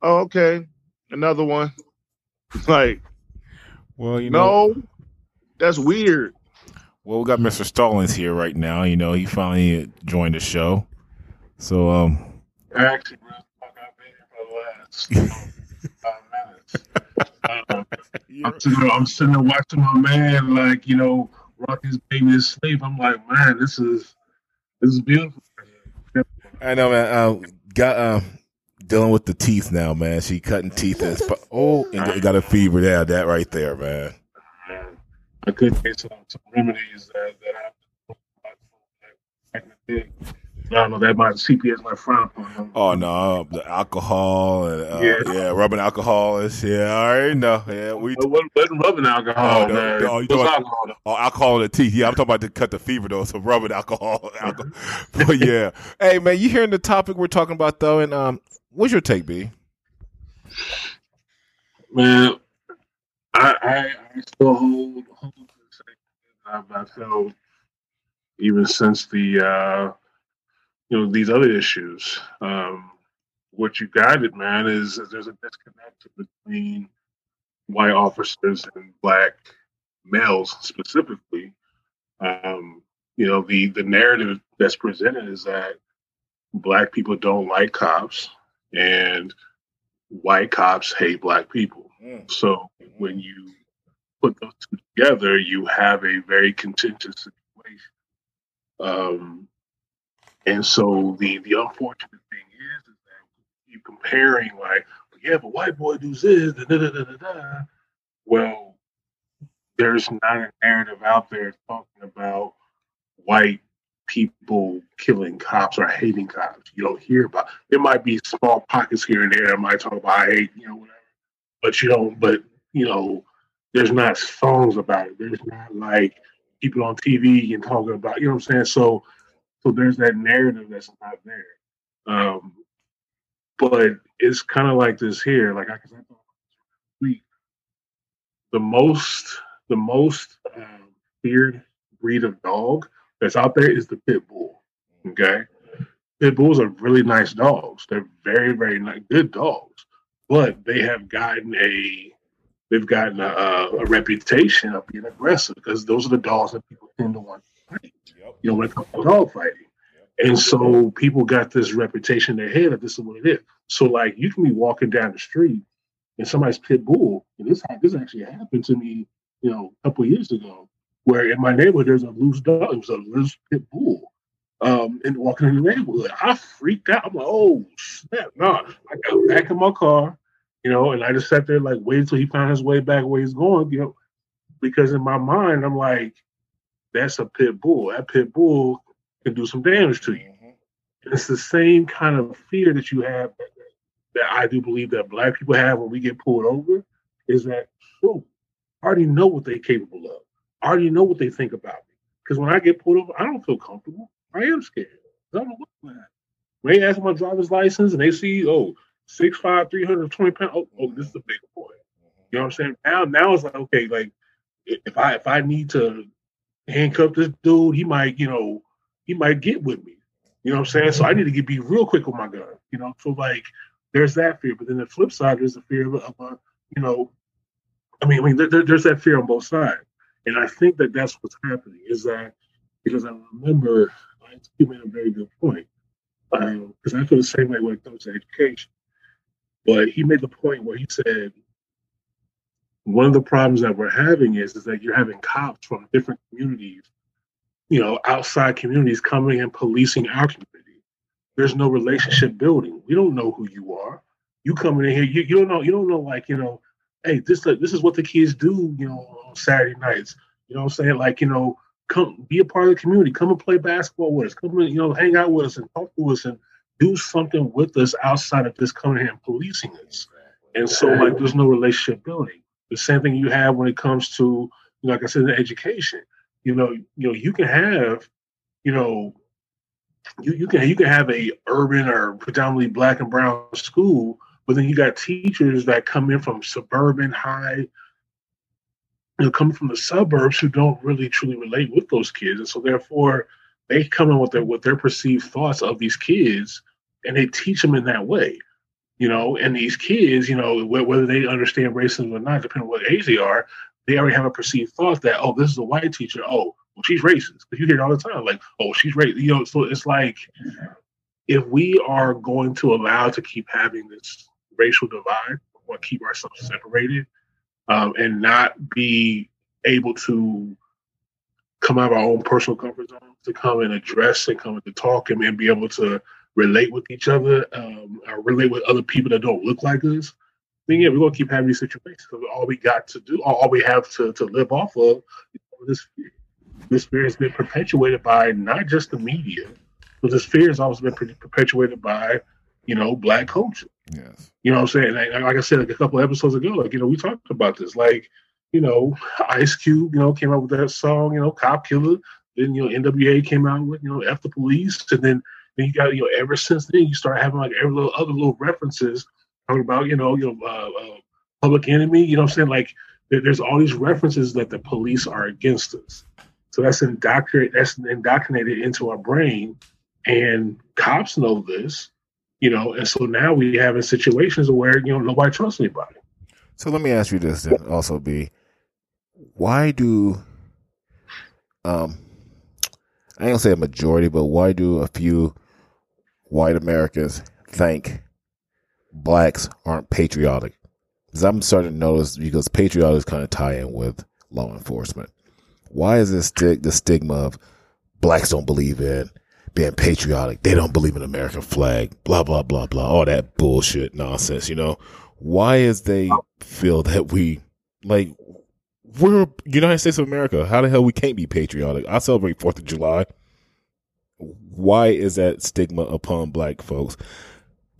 oh, okay, another one. like, well, you know, no, that's weird. Well, we got Mr. Stallings here right now. You know, he finally joined the show. So, um, actually, I've been here for the last five minutes. Um, I'm, sitting there, I'm sitting there watching my man, like you know, rock his baby to sleep. I'm like, man, this is this is beautiful. I know, man. Uh, got uh, dealing with the teeth now, man. She cutting teeth. And sp- oh, and got a fever. Yeah, that right there, man. I could get some, some remedies that, that I back in the day. I don't know that my CPS might frown upon. Oh no, the alcohol and uh, yeah. yeah, rubbing alcohol is yeah. I already know. Yeah, we it wasn't, wasn't rubbing alcohol. Oh, no, man. no, you alcohol? oh, alcohol in the teeth. Yeah, I'm talking about to cut the fever though. So rubbing alcohol. alcohol. but yeah, hey man, you hearing the topic we're talking about though? And um, what's your take, B? Man, I I, I still hold hold to the same I've felt even since the uh, you know these other issues. Um, what you guided, man, is, is there's a disconnect between white officers and black males specifically. Um, you know, the the narrative that's presented is that black people don't like cops and white cops hate black people. Mm. So when you put those two together, you have a very contentious situation. Um, and so the the unfortunate thing is, is that you comparing like, yeah, but white boy does this, da, da, da, da, da. Well, there's not a narrative out there talking about white people killing cops or hating cops. You don't hear about. It might be small pockets here and there. I might talk about I hate, you know, whatever. But you don't. But you know, there's not songs about it. There's not like people on TV and talking about. You know what I'm saying? So so there's that narrative that's not there. Um, but it's kind of like this here. Like I, thought week, the most the most um, feared breed of dog that's out there is the pit bull. Okay, pit bulls are really nice dogs. They're very very nice, good dogs, but they have gotten a they've gotten a, a reputation of being aggressive because those are the dogs that people tend to want fight. Yep. You know, when it comes to dog fighting. Yep. And so people got this reputation in their head that this is what it is. So like you can be walking down the street and somebody's pit bull, and this this actually happened to me, you know, a couple years ago, where in my neighborhood there's a loose dog, there's a loose pit bull. Um, and walking in the neighborhood, I freaked out. I'm like, oh snap! No, I got back in my car, you know, and I just sat there like waited till he found his way back where he's going, you know, because in my mind I'm like, that's a pit bull. That pit bull can do some damage to you. Mm-hmm. It's the same kind of fear that you have that, I do believe that black people have when we get pulled over. Is that oh, I already know what they're capable of. I already know what they think about me. Because when I get pulled over, I don't feel comfortable. I am scared. I don't know what When they ask my driver's license and they see, oh, 6'5", 320 pounds, oh, oh, this is a big boy. You know what I'm saying? Now, now it's like, okay, like if I if I need to handcuff this dude, he might, you know, he might get with me. You know what I'm saying? So I need to get, be real quick with my gun. You know, so like there's that fear, but then the flip side is the fear of, of uh, you know, I mean, I mean, there, there's that fear on both sides, and I think that that's what's happening. Is that because I remember you made a very good point because um, I feel the same way when it comes to education. But he made the point where he said one of the problems that we're having is is that you're having cops from different communities, you know, outside communities coming and policing our community. There's no relationship building. We don't know who you are. You coming in here, you, you don't know, you don't know like, you know, hey, this uh, this is what the kids do, you know, on Saturday nights. You know what I'm saying? Like, you know, come be a part of the community, come and play basketball with us, come and, you know, hang out with us and talk to us and do something with us outside of just coming here and policing us. And so like there's no relationship building. The same thing you have when it comes to, like I said, in education. You know, you know, you can have, you know, you, you can you can have a urban or predominantly black and brown school, But then you got teachers that come in from suburban high, you know, coming from the suburbs who don't really truly relate with those kids, and so therefore they come in with their with their perceived thoughts of these kids, and they teach them in that way. You know, and these kids, you know, whether they understand racism or not, depending on what age they are, they already have a perceived thought that, oh, this is a white teacher. Oh, well, she's racist. You hear it all the time, like, oh, she's racist. You know, so it's like if we are going to allow to keep having this racial divide or keep ourselves separated um, and not be able to come out of our own personal comfort zone to come and address and come to talk and be able to relate with each other um, or relate with other people that don't look like us then yeah, we're gonna keep having these situations because all we got to do, all, we have to, to live off of, this fear. This fear has been perpetuated by not just the media, but this fear has also been perpetuated by, you know, black culture. Yes. You know what I'm saying? Like, like I said like a couple episodes ago, like, you know, we talked about this. Like, you know, Ice Cube, you know, came out with that song, you know, Cop Killer. Then, you know, NWA came out with, you know, F the Police. And then, then you got, you know, ever since then, you start having like every little other little references talking about, you know, you know, uh, uh, Public Enemy. You know, I'm saying like there, there's all these references that the police are against us. So that's indoctrinated. That's indoctrinated into our brain, and cops know this. You know, and so now we have in situations where you know nobody trusts anybody. So let me ask you this then also be why do um I ain't gonna say a majority, but why do a few white Americans think blacks aren't patriotic. Because I'm starting to notice because patriotic kind of tie in with law enforcement. Why is this the stigma of blacks don't believe in being patriotic? They don't believe in American flag, blah, blah, blah, blah, all that bullshit nonsense, you know? Why is they feel that we, like, we're United States of America. How the hell we can't be patriotic? I celebrate 4th of July. Why is that stigma upon black folks?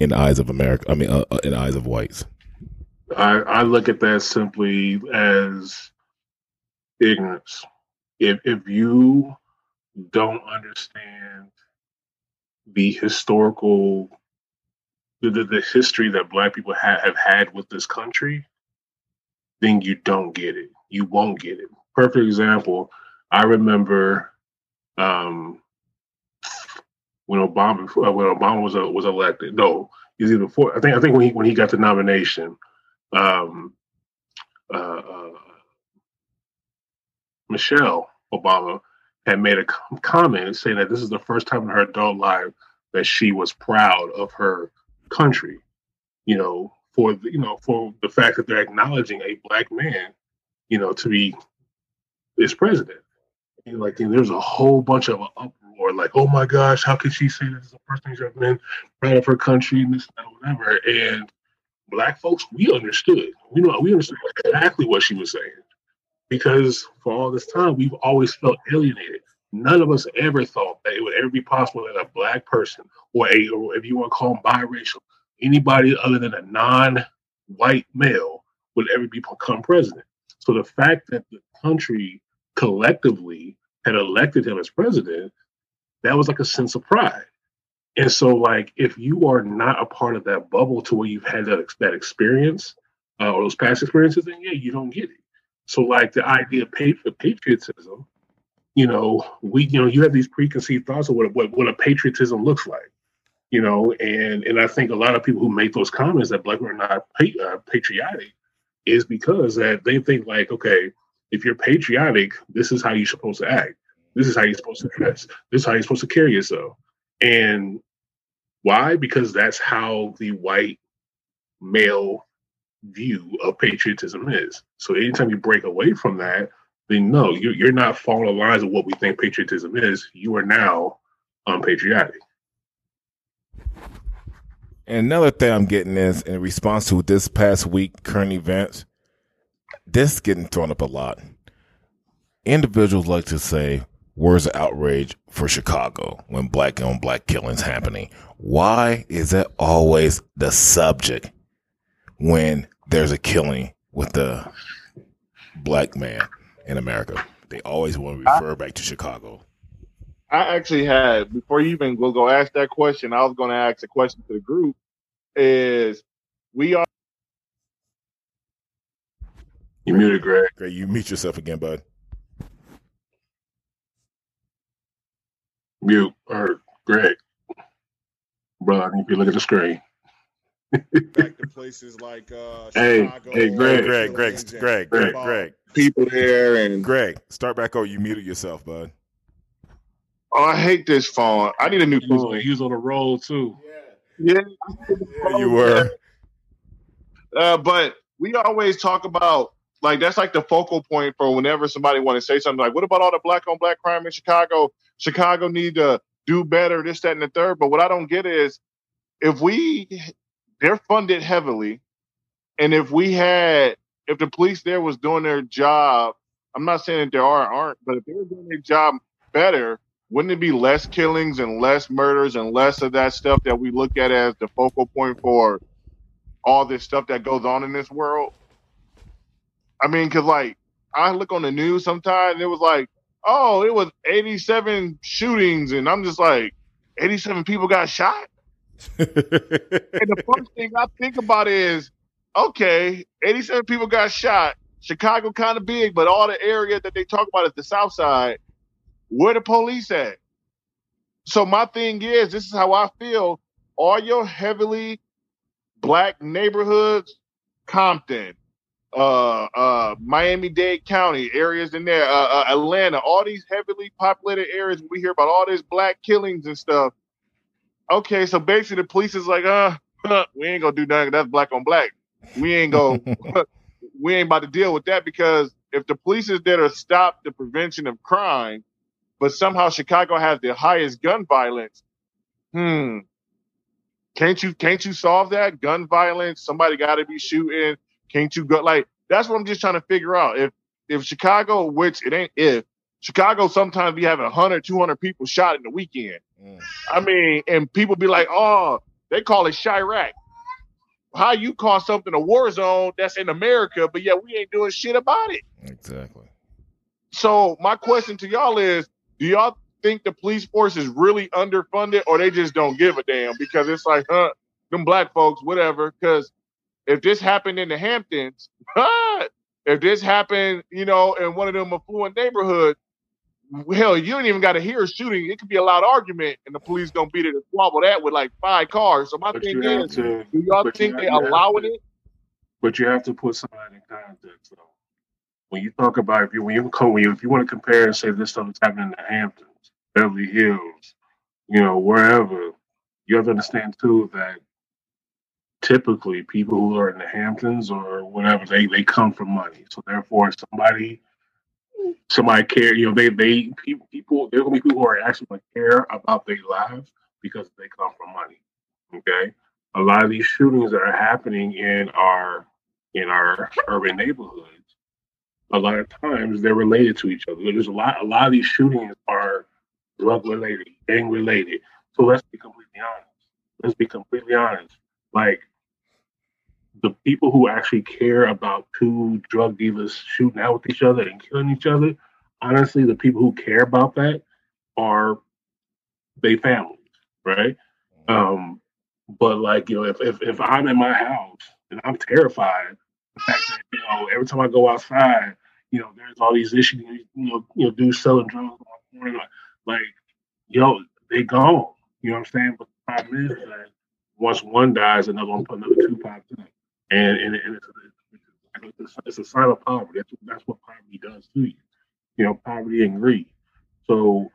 in the eyes of America. I mean, uh, uh, in the eyes of whites. I, I look at that simply as ignorance. If if you don't understand the historical the, the, history that black people ha- have had with this country, then you don't get it. You won't get it. Perfect example. I remember um, when Obama uh, when Obama was uh, was elected. No, he's even before. I think I think when he when he got the nomination, um, uh, uh, Michelle Obama had made a comment saying that this is the first time in her adult life that she was proud of her country. You know, for the, you know for the fact that they're acknowledging a black man, you know, to be its president. And like, and there's a whole bunch of or like, oh my gosh, how could she say this is first thing she's ever been proud of her country and this and whatever. And black folks, we understood. We know we understood exactly what she was saying. Because for all this time, we've always felt alienated. None of us ever thought that it would ever be possible that a black person, or a, or if you want to call them biracial, anybody other than a non-white male would ever become president. So the fact that the country collectively had elected him as president that was like a sense of pride. And so, like, if you are not a part of that bubble to where you've had that, that experience uh, or those past experiences, then yeah, you don't get it. So, like, the idea of patriotism, you know, we, you know, you have these preconceived thoughts of what, what, what a patriotism looks like, you know, and and I think a lot of people who make those comments that black are not uh, patriotic is because that they think like, okay, if you're patriotic, this is how you're supposed to act. This is how you're supposed to dress. This is how you're supposed to carry yourself. And why? Because that's how the white male view of patriotism is. So anytime you break away from that, then no, you're, you're not following the lines of what we think patriotism is. You are now unpatriotic. And another thing I'm getting is in response to this past week current events, this getting thrown up a lot. Individuals like to say, Words of outrage for Chicago when black on black killings happening. Why is that always the subject when there's a killing with the black man in America? They always want to refer back to Chicago. I actually had before you even go go ask that question. I was going to ask a question to the group: Is we are. You muted, Greg. Greg, you mute yourself again, bud. Mute or Greg. Bro, I need you to look at the screen. back to places like uh, Hey, Chicago, hey, Greg. Greg, Greg, Greg, Greg, Greg, people there and Greg. Start back over. You muted yourself, bud. oh, I hate this phone. I need a new He was, phone. he was on a roll too. Yeah, Yeah, you were. Uh, but we always talk about like that's like the focal point for whenever somebody want to say something like, "What about all the black on black crime in Chicago? Chicago need to do better, this, that, and the third. But what I don't get is if we they're funded heavily, and if we had if the police there was doing their job, I'm not saying that there are aren't, but if they were doing their job better, wouldn't it be less killings and less murders and less of that stuff that we look at as the focal point for all this stuff that goes on in this world? I mean, cause like I look on the news sometimes and it was like, oh, it was 87 shootings, and I'm just like, 87 people got shot. And the first thing I think about is, okay, 87 people got shot. Chicago kind of big, but all the area that they talk about is the South Side. Where the police at? So my thing is, this is how I feel. All your heavily black neighborhoods, Compton, uh, uh, Miami Dade County areas in there, uh, uh, Atlanta, all these heavily populated areas. We hear about all this black killings and stuff. Okay, so basically the police is like, uh, we ain't gonna do nothing. That's black on black. We ain't go. we ain't about to deal with that because if the police is there to stop the prevention of crime, but somehow Chicago has the highest gun violence, hmm. Can't you can't you solve that gun violence? Somebody got to be shooting. Can't you go like that's what I'm just trying to figure out. If if Chicago, which it ain't if Chicago, sometimes be having 100, 200 people shot in the weekend. Mm. I mean, and people be like, oh, they call it Chiraq. How you call something a war zone that's in America, but yeah, we ain't doing shit about it. Exactly. So my question to y'all is, do y'all think the police force is really underfunded or they just don't give a damn? Because it's like, huh, them black folks, whatever. Because if this happened in the Hamptons, if this happened, you know, in one of them affluent neighborhoods, hell, you don't even got to hear a shooting. It could be a loud argument, and the police gonna beat it and squabble that with like five cars. So my But thing is, to, do y'all think they allowing to- it? but you have to put somebody in context. though. when you talk about if you when you come when you if you want to compare and say this stuff is happening in the Hamptons, Beverly Hills, you know wherever, you have to understand too that typically people who are in the Hamptons or whatever they they come from money. So therefore, somebody somebody care. You know they they people people there gonna be people who are actually gonna care about their lives because they come from money. Okay, a lot of these shootings that are happening in our in our urban neighborhoods, a lot of times they're related to each other. There's a lot a lot of these shootings are drug related, gang related. So let's be completely honest. Let's be completely honest. Like the people who actually care about two drug dealers shooting out with each other and killing each other, honestly, the people who care about that are they families, right? Um, but like you know, if, if if I'm in my house and I'm terrified, the fact that you know every time I go outside, you know, there's all these issues, you know, you know, dudes selling drugs on the corner, like, like yo, they gone. You know what I'm saying? But the problem is that once one dies, another one, put another two pops up, and and, and it's, it's, it's a sign of poverty. That's that's what poverty does to you. You know, poverty and greed. So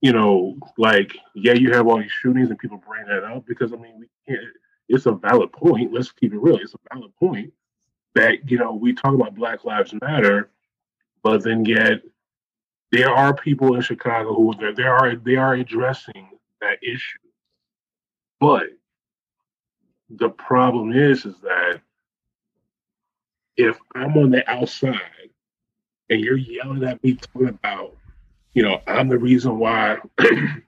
you know, like, yeah, you have all these shootings and people bring that up because I mean, we can't. It's a valid point. Let's keep it real. It's a valid point that you know we talk about Black Lives Matter, but then yet there are people in Chicago who they they are they are addressing that issue. But the problem is, is that if I'm on the outside and you're yelling at me talking about you know, I'm the reason why, you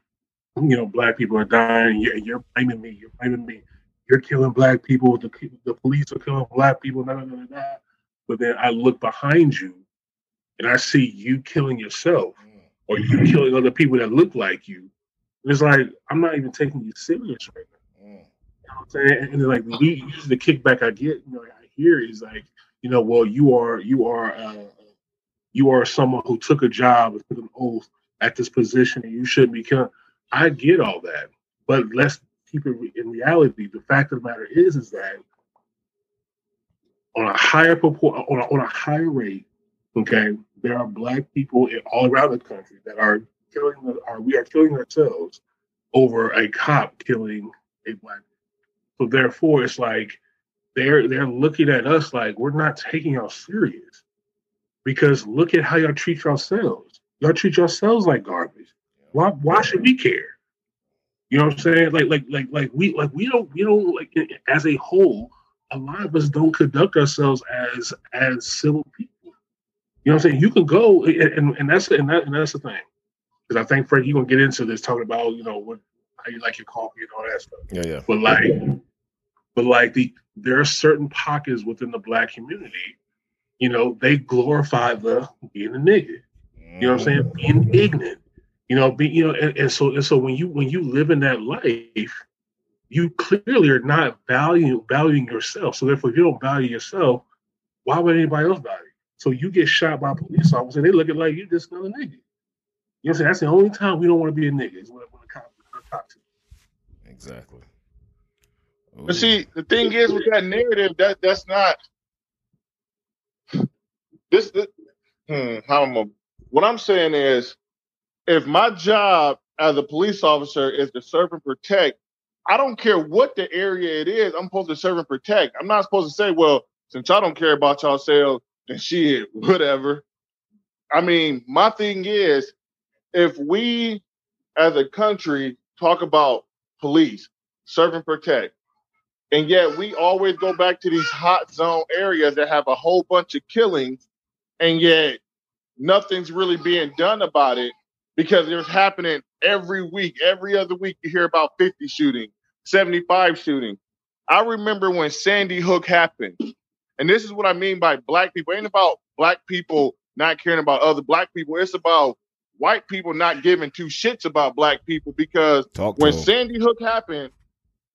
know, black people are dying. You're, you're blaming me. You're blaming me. You're killing black people. The, the police are killing black people. But then I look behind you and I see you killing yourself or you killing other people that look like you. And it's like, I'm not even taking you serious right now. Mm. You know what I'm saying, and then, like we usually the kickback I get, you know, I hear is like, you know, well, you are you are uh, you are someone who took a job took an oath at this position, and you shouldn't be. Killing. I get all that, but let's keep it in reality. The fact of the matter is, is that on a higher on a, on a higher rate, okay, there are black people in, all around the country that are killing. The, Are we are killing ourselves over a cop killing a black. So therefore, it's like they're they're looking at us like we're not taking y'all serious because look at how y'all treat yourselves. Y'all treat yourselves like garbage. Why why should we care? You know what I'm saying? Like like like like we like we don't we don't like as a whole. A lot of us don't conduct ourselves as as civil people. You know what I'm saying? You can go and, and, and that's and that and that's the thing. Because I think Frank, you're gonna get into this talking about you know what how you like your coffee and all that stuff. Yeah, yeah. But like, but like the there are certain pockets within the black community, you know, they glorify the being a nigga. You know what I'm saying? Mm-hmm. Being ignorant. You know, be you know, and, and so and so when you when you live in that life, you clearly are not valuing valuing yourself. So therefore, if you don't value yourself, why would anybody else value? So you get shot by a police officer, they look at like you just another nigga. You know what I'm saying? That's the only time we don't want to be a nigga is when, when a cop, when a cop Exactly. But see, the thing is with that narrative, that that's not this. this hmm, how am I, what I'm saying is, if my job as a police officer is to serve and protect, I don't care what the area it is. I'm supposed to serve and protect. I'm not supposed to say, well, since I don't care about y'all sales, then shit, whatever. I mean, my thing is, if we as a country talk about police, serve and protect, and yet we always go back to these hot zone areas that have a whole bunch of killings, and yet nothing's really being done about it because it's happening every week, every other week. You hear about 50 shooting, 75 shooting. I remember when Sandy Hook happened, and this is what I mean by black people. It ain't about black people not caring about other black people. It's about white people not giving two shits about black people because when to 'em. Sandy Hook happened,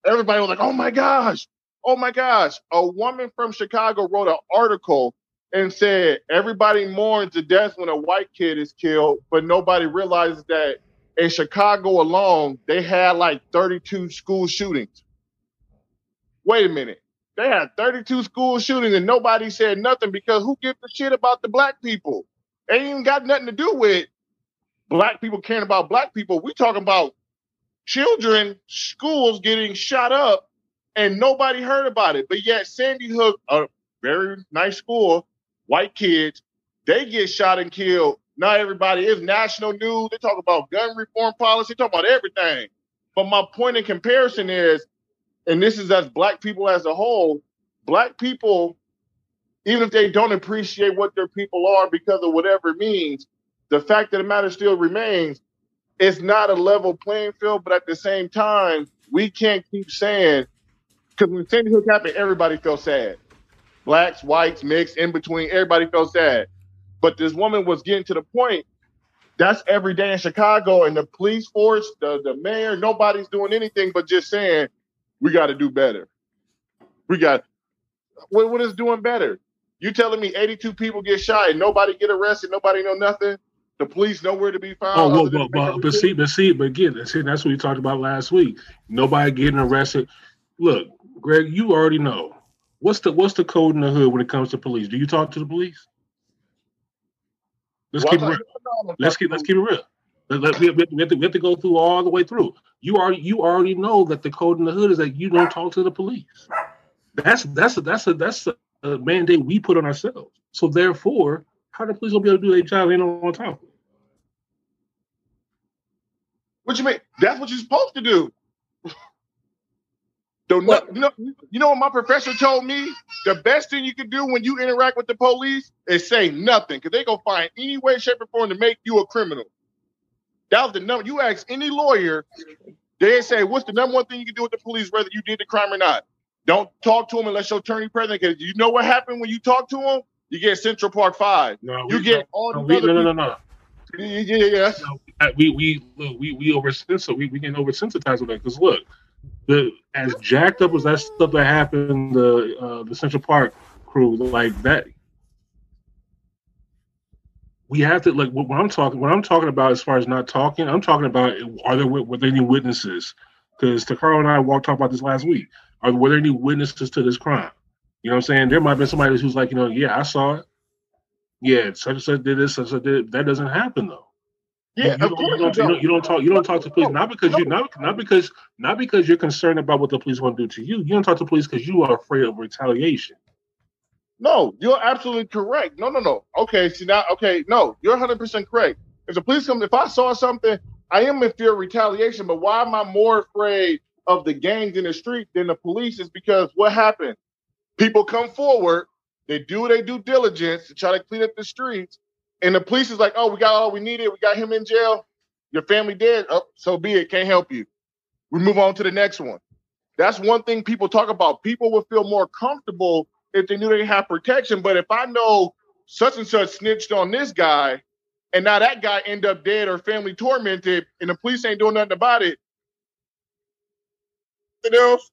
everybody was like, "Oh my gosh, oh my gosh!" A woman from Chicago wrote an article and said everybody mourns the death when a white kid is killed, but nobody realizes that in Chicago alone they had like 32 school shootings. Wait a minute. They had 32 school shootings and nobody said nothing because who gives a shit about the black people? It ain't even got nothing to do with black people caring about black people. We talking about children, schools getting shot up, and nobody heard about it. But yet Sandy Hook, a very nice school, white kids, they get shot and killed. Not everybody is national news. They talk about gun reform policy, talk about everything. But my point in comparison is, and this is as black people as a whole, black people, even if they don't appreciate what their people are because of whatever means, the fact of the matter still remains it's not a level playing field, but at the same time, we can't keep saying because when Sandy Hook happened, everybody felt sad. Blacks, whites, mixed, in between, everybody felt sad. But this woman was getting to the point. That's every day in Chicago, and the police force, the, the mayor, nobody's doing anything but just saying, we got to do better. We got what, what is doing better? You telling me 82 people get shot and nobody get arrested, nobody know nothing? The police nowhere to be found. Oh, well, well, well, but see, but see, but again, see, that's what we talked about last week. Nobody getting arrested. Look, Greg, you already know what's the what's the code in the hood when it comes to police. Do you talk to the police? Let's Well, keep it real. Let's keep let's keep it real. Let, let- we have to, we have to go through all the way through. You already you already know that the code in the hood is that you don't talk to the police. That's that's a, that's a that's a, a mandate we put on ourselves. So therefore, how the police gonna be able to do their job? They don't want to talk. What you mean? That's what you're supposed to do. Don't know, you know, you know what my professor told me? The best thing you can do when you interact with the police is say nothing, because they gonna find any way, shape, or form to make you a criminal. That was the number. You ask any lawyer, they say, "What's the number one thing you can do with the police, whether you did the crime or not?" Don't talk to them unless your attorney present, because you know what happened when you talk to them. You get Central Park Five. No, You we- get all no, these other no, no, no, no. Yeah, yeah, yeah. We we look, we we oversensitized. We we getting oversensitized with that because look, the as jacked up as that stuff that happened the uh, the Central Park crew like that. We have to like what, what I'm talking. What I'm talking about as far as not talking, I'm talking about are there were there any witnesses? Because Takaro and I walked talked about this last week. Are were there any witnesses to this crime? You know what I'm saying? There might have been somebody who's like, you know, yeah, I saw it. Yeah, such and such did this, such and such did. That doesn't happen though. Yeah, you, don't, you, don't, you, don't, you don't talk. You don't talk to police not because you not not because not because you're concerned about what the police want to do to you. You don't talk to police because you are afraid of retaliation. No, you're absolutely correct. No, no, no. Okay, see now, okay, no, you're 100 percent correct. If the police come, if I saw something, I am in fear of retaliation. But why am I more afraid of the gangs in the street than the police? Is because what happened? People come forward, they do their due diligence to try to clean up the streets, and the police is like, "Oh, we got all we needed. We got him in jail. Your family dead. Oh, so be it. Can't help you. We move on to the next one." That's one thing people talk about. People would feel more comfortable if they knew they had protection. But if I know such and such snitched on this guy, and now that guy end up dead or family tormented, and the police ain't doing nothing about it, something else.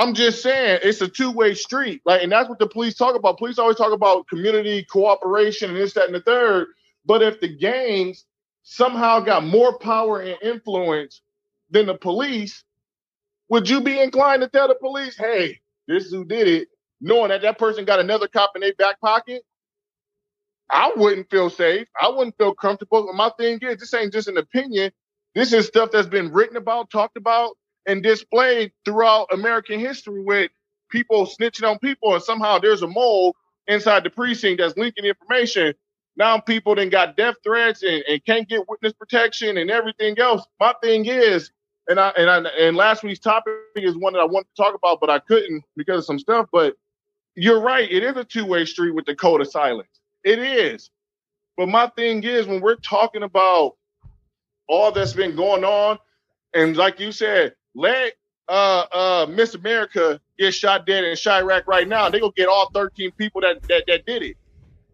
I'm just saying it's a two-way street. Like, and that's what the police talk about. Police always talk about community cooperation and this, that, and the third. But if the gangs somehow got more power and influence than the police, would you be inclined to tell the police, hey, this is who did it, knowing that that person got another cop in their back pocket? I wouldn't feel safe. I wouldn't feel comfortable. But my thing is, this ain't just an opinion. This is stuff that's been written about, talked about, and displayed throughout American history with people snitching on people, and somehow there's a mole inside the precinct that's leaking information. Now people then got death threats and, and can't get witness protection and everything else. My thing is, and I and I and last week's topic is one that I wanted to talk about, but I couldn't because of some stuff. But you're right, it is a two-way street with the code of silence. It is. But my thing is when we're talking about all that's been going on, and like you said, let uh uh Miss America get shot dead in Chiraq right now. They gonna get all 13 people that that, that did it.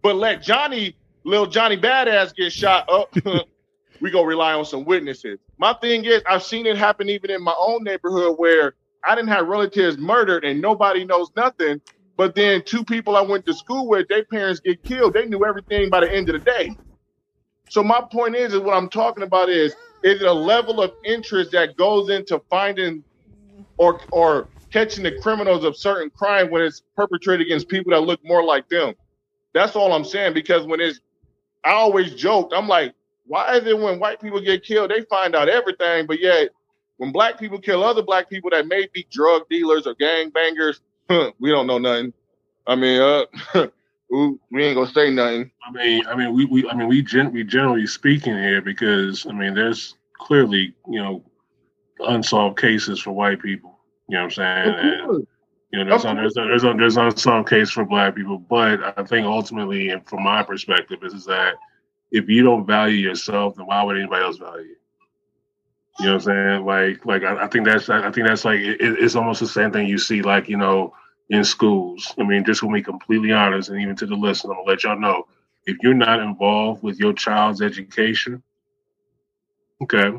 But let Johnny, little Johnny Badass get shot up. we gonna rely on some witnesses. My thing is, I've seen it happen even in my own neighborhood where I didn't have relatives murdered and nobody knows nothing. But then two people I went to school with, their parents get killed. They knew everything by the end of the day. So my point is, is what I'm talking about is, is it a level of interest that goes into finding or or catching the criminals of certain crime when it's perpetrated against people that look more like them? That's all I'm saying. Because when it's, I always joked, I'm like, why is it when white people get killed, they find out everything, but yet when black people kill other black people that may be drug dealers or gang bangers, we don't know nothing. I mean, uh, we ain't gonna say nothing. I mean, I mean, we, we I mean, we gen- we generally speaking here because I mean, there's clearly you know unsolved cases for white people. You know what I'm saying? And, you know, there's, un, there's, there's, un, there's unsolved case for black people, but I think ultimately, and from my perspective, is, is that if you don't value yourself, then why would anybody else value you? You know what I'm saying? Like, like I, I think that's I think that's like it, it's almost the same thing you see, like you know, in schools. I mean, just to be completely honest, and even to the listener, I'm gonna let y'all know if you're not involved with your child's education, okay,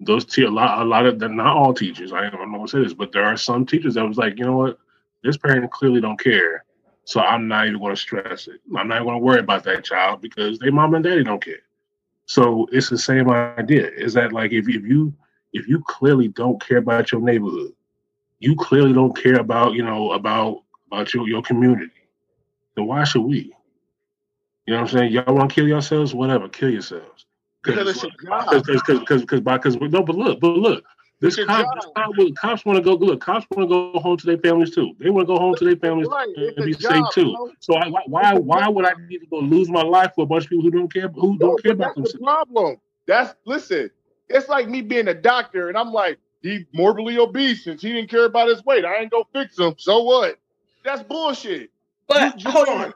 those te- a lot, a lot of them, not all teachers. I don't know what to say this, but there are some teachers that was like, you know what, this parent clearly don't care, so I'm not even to stress it. I'm not to worry about that child because they mom and daddy don't care. So it's the same idea. Is that like if if you if you clearly don't care about your neighborhood, you clearly don't care about you know about about your your community, then why should we? You know what I'm saying? Y'all want to kill yourselves? Whatever, kill yourselves. Because it's your job. Because because because because no, but look, but look, this It's your cop, this cop cops want to go. Look, cops want to go home to their families too. They want to go home to their families Right, and be a safe job, too. bro. So I, why why why would I need to go lose my life for a bunch of people who don't care who No, don't care about that's the problem. That's listen. It's like me being a doctor, and I'm like, he morbidly obese since he didn't care about his weight. I ain't gonna fix him. So what? That's bullshit. But You- you hold on.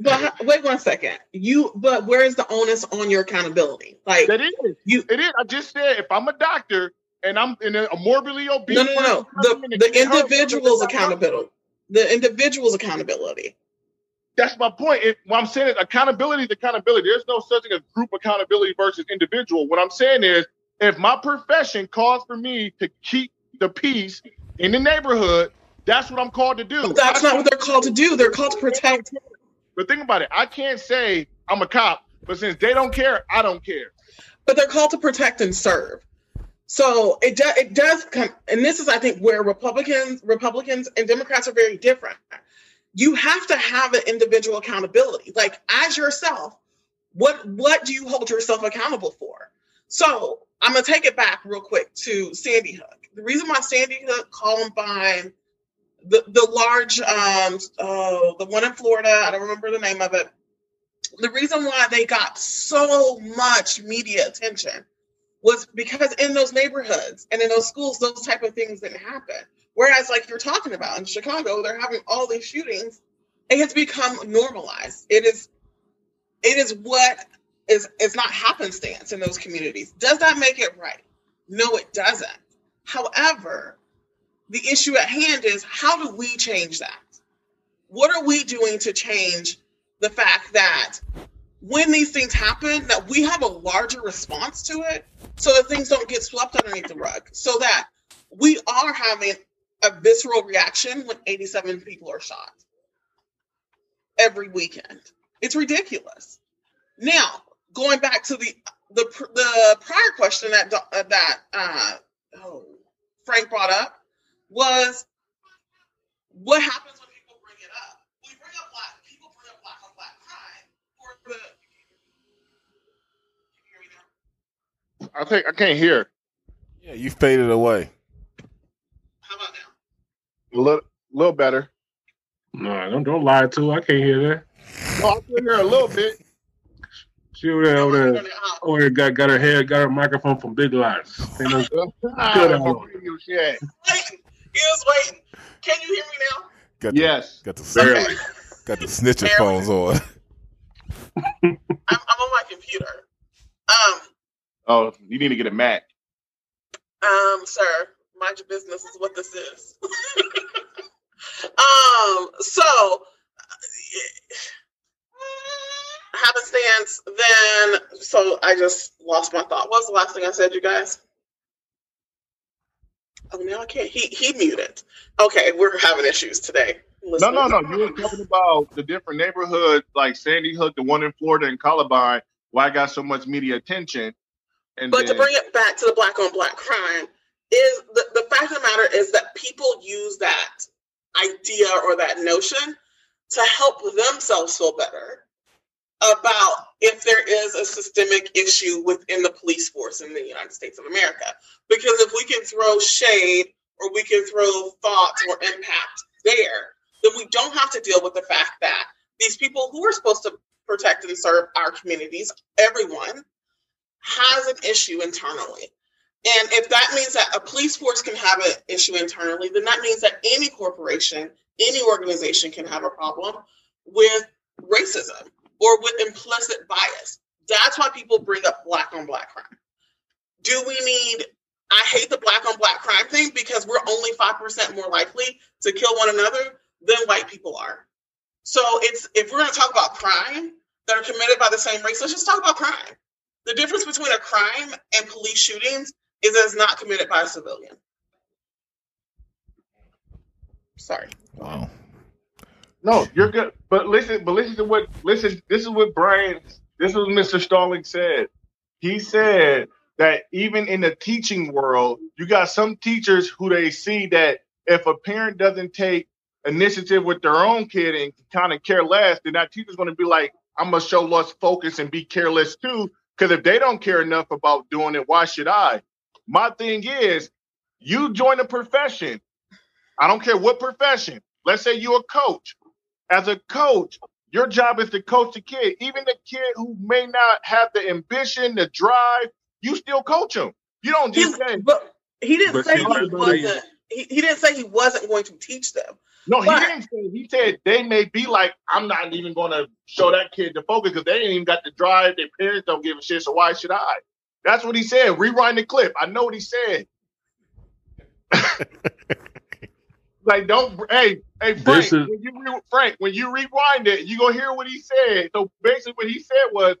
But wait one second. You but where is the onus on your accountability? Like That is. You- It is. I just said if I'm a doctor and I'm in a, morbidly obese. no, no, no. The coming in and the individual's accountability. The individual's accountability. That's my point. It, what I'm saying is accountability is accountability. There's no such thing as group accountability versus individual. What I'm saying is if my profession calls for me to keep the peace in the neighborhood, that's what I'm called to do. But that's not what they're called to do. They're called to protect. But think about it. I can't say I'm a cop, but since they don't care, I don't care. But they're called to protect and serve. So it does. It does come, and this is, I think, where Republicans, Republicans, and Democrats are very different. You have to have an individual accountability. Like as yourself, what what do you hold yourself accountable for? So I'm gonna take it back real quick to Sandy Hook. The reason why Sandy Hook, Columbine, the the large, um, oh, the one in Florida, I don't remember the name of it. The reason why they got so much media attention was because in those neighborhoods and in those schools, those type of things didn't happen. Whereas, like you're talking about in Chicago, they're having all these shootings. It has become normalized. It is, it is what is is not happenstance in those communities. Does that make it right? No, it doesn't. However, the issue at hand is how do we change that? What are we doing to change the fact that when these things happen, that we have a larger response to it so that things don't get swept underneath the rug, so that we are having a visceral reaction when 87 people are shot every weekend. It's ridiculous. Now, going back to the the the prior question that uh, that uh, oh, Frank brought up was what happens when people bring it up? We bring up black people bring up black on black crime for the. Can you hear me now? I think I can't hear. Yeah, you faded away. How about now? A little, little better. No, don't don't lie to. I can't hear that. Oh, I can hear a little bit. She over there, over there, about now? over there got, got her hair, got her microphone from Big Lots. Ain't no- Good my on RadioShack. Waiting. He was waiting. Can you hear me now? Got the, Yes. got the Barely. got the snitcher phones on. I'm, I'm on my computer. Um, Oh, you need to get a Mac. um, sir, mind your business is what this is. um, so happenstance, then so I just lost my thought. What was the last thing I said, you guys? Oh now I can't he he muted. Okay, we're having issues today. No, no, no. You were talking about the different neighborhoods like Sandy Hook, the one in Florida and Columbine, why I got so much media attention. And But to bring it back to the black on black crime, is the, the fact of the matter is that people use that idea or that notion to help themselves feel better about if there is a systemic issue within the police force in the United States of America. Because if we can throw shade or we can throw thoughts or impact there, then we don't have to deal with the fact that these people who are supposed to protect and serve our communities, everyone, has an issue internally. And if that means that a police force can have an issue internally, then that means that any corporation, any organization can have a problem with racism or with implicit bias. That's why people bring up black on black crime. Do we need, I hate the black on black crime thing because we're only 5% more likely to kill one another than white people are. So it's if we're going to talk about crime that are committed by the same race, let's just talk about crime. The difference between a crime and police shootings is that it's not committed by a civilian. Sorry. Wow. No, you're good. But listen, but listen to what listen. This is what Brian. This is what Mr. Stalling said. He said that even in the teaching world, you got some teachers who they see that if a parent doesn't take initiative with their own kid and kind of care less, then that teacher's going to be like, "I'm gonna show less focus and be careless too." Because if they don't care enough about doing it, why should I? My thing is, you join a profession. I don't care what profession. Let's say you're a coach as a coach, your job is to coach the kid. Even the kid who may not have the ambition, the drive, you still coach him. You don't He, just say, but he didn't But say he wasn't. He, he didn't say he wasn't going to teach them. no, he didn't say, he said they may be like, I'm not even going to show that kid the focus because they ain't even got the drive. Their parents don't give a shit, so why should I? That's what he said. Rewind the clip. I know what he said. like, don't, hey, hey, Frank, This is- when you re- Frank, when you rewind it, you gonna hear what he said. So basically, what he said was,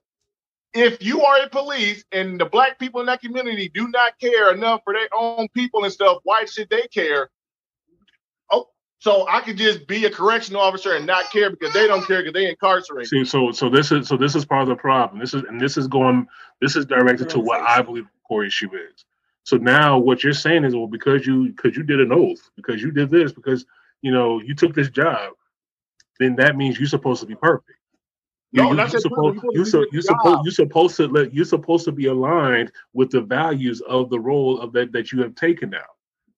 if you are a police and the black people in that community do not care enough for their own people and stuff, why should they care? Oh, so I could just be a correctional officer and not care because they don't care because they incarcerate. See, so so this is so this is part of the problem. This is and this is going this is directed to what I believe the core issue is. So now what you're saying is well because you because you did an oath because you did this because you know you took this job, then that means you're supposed to be perfect. No, you, that's you just supposed you you so do you your supposed you supposed to let you're supposed to be aligned with the values of the role of that that you have taken now.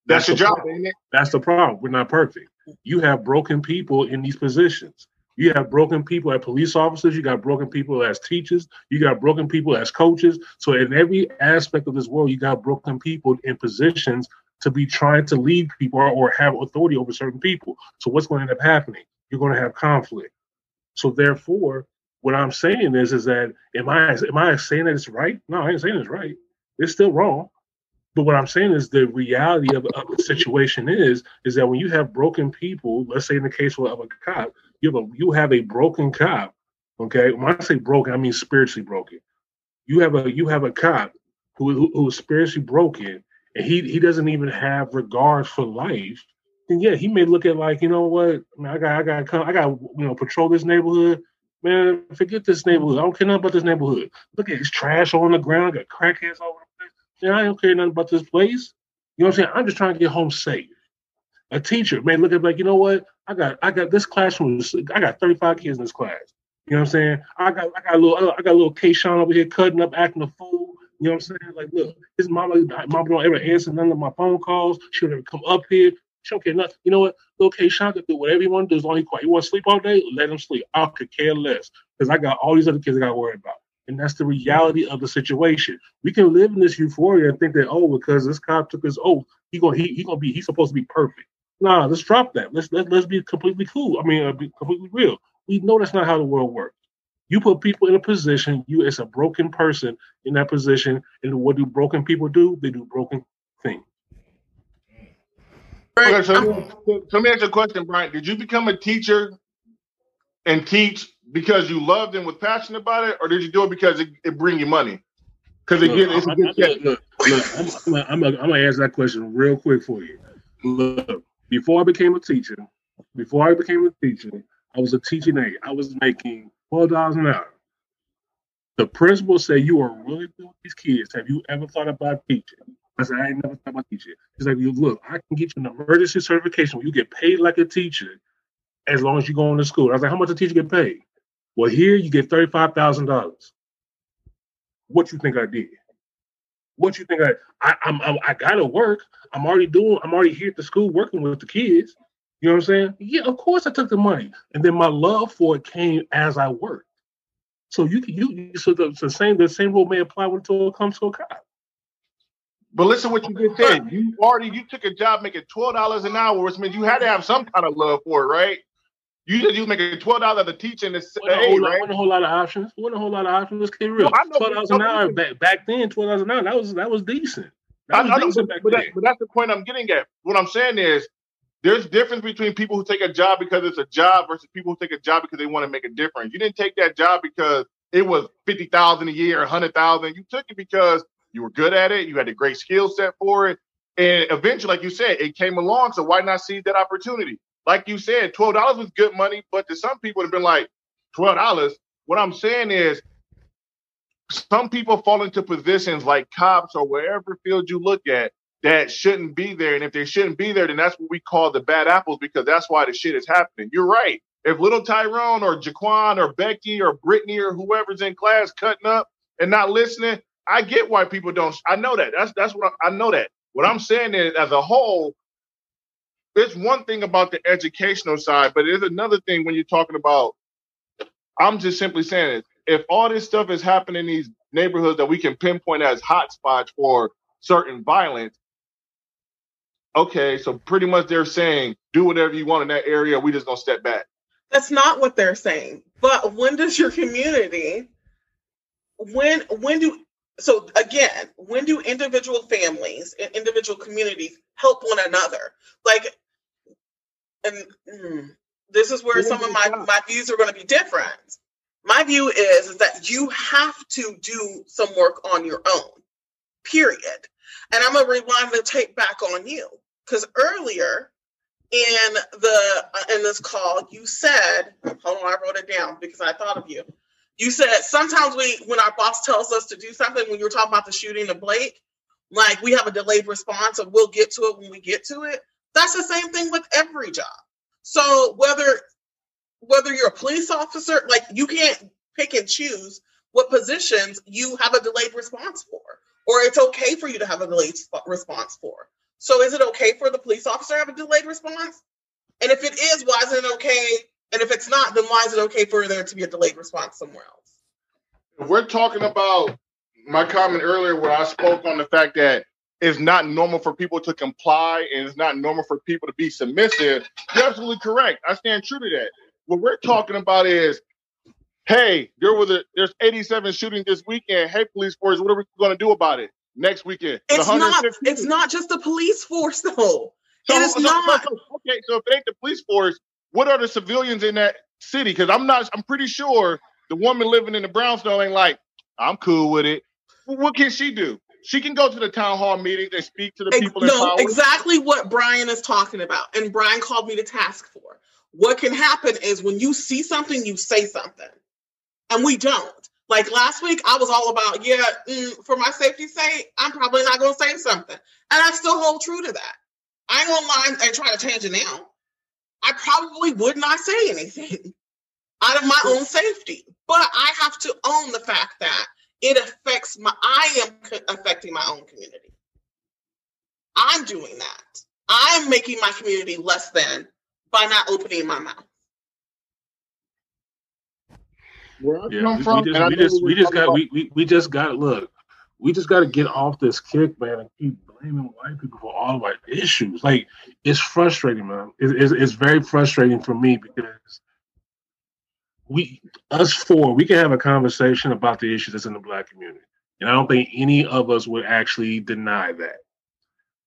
That's your job, problem. ain't it? That's the problem. We're not perfect. You have broken people in these positions. You have broken people as police officers. You got broken people as teachers. You got broken people as coaches. So in every aspect of this world, you got broken people in positions to be trying to lead people or, have authority over certain people. So what's going to end up happening? You're going to have conflict. So therefore, what I'm saying is, is that am I am I saying that it's right? No, I ain't saying it's right. It's still wrong. But what I'm saying is the reality of, of the situation is is that when you have broken people, let's say in the case of a cop, you have a you have a broken cop. Okay, when I say broken, I mean spiritually broken. You have a you have a cop who who, who is spiritually broken, and he he doesn't even have regard for life. And yeah, he may look at like you know what, I got I got come, I got you know patrol this neighborhood. Man, forget this neighborhood. I don't care nothing about this neighborhood. Look at this trash on the ground. Got crackheads all over the place. Yeah, I don't care nothing about this place. You know what I'm saying? I'm just trying to get home safe. A teacher may look at like, you know what? I got I got this classroom. I got 35 kids in this class. You know what I'm saying? I got I got a little I got a little Kayshawn over here cutting up, acting a fool. You know what I'm saying? Like, look, his mama, mama don't ever answer none of my phone calls. She don't ever come up here. She don't care nothing. You know what? Little Kayshawn can do whatever he want to do as long as he quiet. You want to sleep all day? Let him sleep. I could care less because I got all these other kids I got to worry about. And that's the reality of the situation. We can live in this euphoria and think that oh, because this cop took his oath, he gonna he, he gonna be he's supposed to be perfect. Nah, let's drop that. Let's let, let's be completely cool. I mean, uh, be completely real. We know that's not how the world works. You put people in a position. You as a broken person in that position, and what do broken people do? They do broken things. Okay, so, so let me ask you a question, Brian. Did you become a teacher and teach because you loved and was passionate about it, or did you do it because it, it bring you money? Because again, Look, it's a I- good I- check. look, look, look, I'm, I'm, gonna- I'm, I'm gonna answer that question real quick for you. Look, before I became a teacher, before I became a teacher, I was a teaching aide. I was making twelve dollars an hour. The principal said, "You are really good with these kids. Have you ever thought about teaching?" I said, "I ain't never thought about teaching." He's like, "You look, I can get you an emergency certification where you get paid like a teacher, as long as you go into school." I was like, "How much a teacher get paid?" Well, here you get thirty-five thousand dollars. What you think I did? What you think I I I'm, I'm I gotta work. I'm already doing. I'm already here at the school working with the kids. You know what I'm saying? Yeah, of course I took the money, and then my love for it came as I worked. So you can you so the, the same the same rule may apply when it comes to a cop. But listen, what you just said. You already you took a job making twelve dollars an hour, which means you had to have some kind of love for it, right? You said you was making twelve dollars a teacher in the a, whole lot, right? wasn't a whole lot of options. Wasn't a whole lot of options. Let's get real. No, Twelve dollars an hour back back then. Twelve dollars an hour. That was that was decent. I, That was I know, decent but, back but, that, but that's the point I'm getting at. What I'm saying is, there's difference between people who take a job because it's a job versus people who take a job because they want to make a difference. You didn't take that job because it was fifty thousand a year, a hundred thousand. You took it because you were good at it. You had a great skill set for it, and eventually, like you said, it came along. So why not seize that opportunity? Like you said, twelve dollars was good money, but to some people, it'd been like twelve dollars. What I'm saying is, some people fall into positions like cops or wherever field you look at that shouldn't be there. And if they shouldn't be there, then that's what we call the bad apples because that's why the shit is happening. You're right. If little Tyrone or Jaquan or Becky or Brittany or whoever's in class cutting up and not listening, I get why people don't. I know that. That's that's what I, I know that. What I'm saying is, as a whole, it's one thing about the educational side, but it's another thing when you're talking about. I'm just simply saying it. If all this stuff is happening in these neighborhoods that we can pinpoint as hotspots for certain violence, okay, so pretty much they're saying do whatever you want in that area. We just gonna step back. That's not what they're saying. But when does your community when when do so again, when do individual families and individual communities help one another? Like and mm, this is where some of my, my views are going to be different, My view is, is that you have to do some work on your own, period. And I'm gonna rewind the tape back on you because earlier in the uh, in this call, you said, hold on, I wrote it down because I thought of you. You said sometimes we, when our boss tells us to do something, when you were talking about the shooting of Blake, like we have a delayed response and we'll get to it when we get to it. That's the same thing with every job. So whether whether you're a police officer, like you can't pick and choose what positions you have a delayed response for, or it's okay for you to have a delayed response for. So is it okay for the police officer to have a delayed response? And if it is, why is it okay? And if it's not, then why is it okay for there to be a delayed response somewhere else? We're talking about my comment earlier where I spoke on the fact that it's not normal for people to comply and it's not normal for people to be submissive. You're absolutely correct. I stand true to that. What we're talking about is, hey, there was a there's 87 shooting this weekend. Hey, police force, what are we going to do about it next weekend? It's not. It's not just the police force though. So, it is so, not. So, okay, so if it ain't the police force, what are the civilians in that city? Because I'm not. I'm pretty sure the woman living in the brownstone ain't like, I'm cool with it. what can she do? She can go to the town hall meetings and speak to the people. No, exactly what Brian is talking about, and Brian called me to task for. What can happen is when you see something, you say something, and we don't. Like last week, I was all about, yeah, mm, for my safety's sake, I'm probably not going to say something, and I still hold true to that. I ain't gonna lie and try to change it now. I probably would not say anything out of my own safety, but I have to own the fact that it affects my i am affecting my own community. I'm doing that. I'm making my community less than by not opening my mouth. Yeah, we, from, we just, we just, we just got we, we, we just got look we just got to get off this kick man and keep blaming white people for all of our issues. Like it's frustrating man. It, it's, it's very frustrating for me because we us four we can have a conversation about the issues that's in the black community. And i don't think any of us would actually deny that.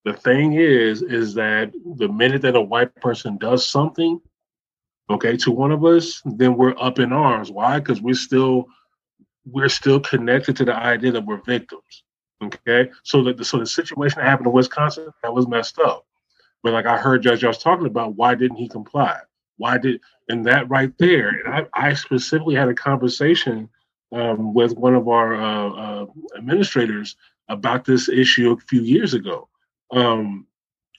The thing is is that the minute that a white person does something okay to one of us then we're up in arms. Why? Because we're still we're still connected to the idea that we're victims okay? So that the, so the situation that happened in Wisconsin that was messed up. But like i heard judge was talking about why didn't he comply why did and that right there? I, I specifically had a conversation um, with one of our uh, uh, administrators about this issue a few years ago um,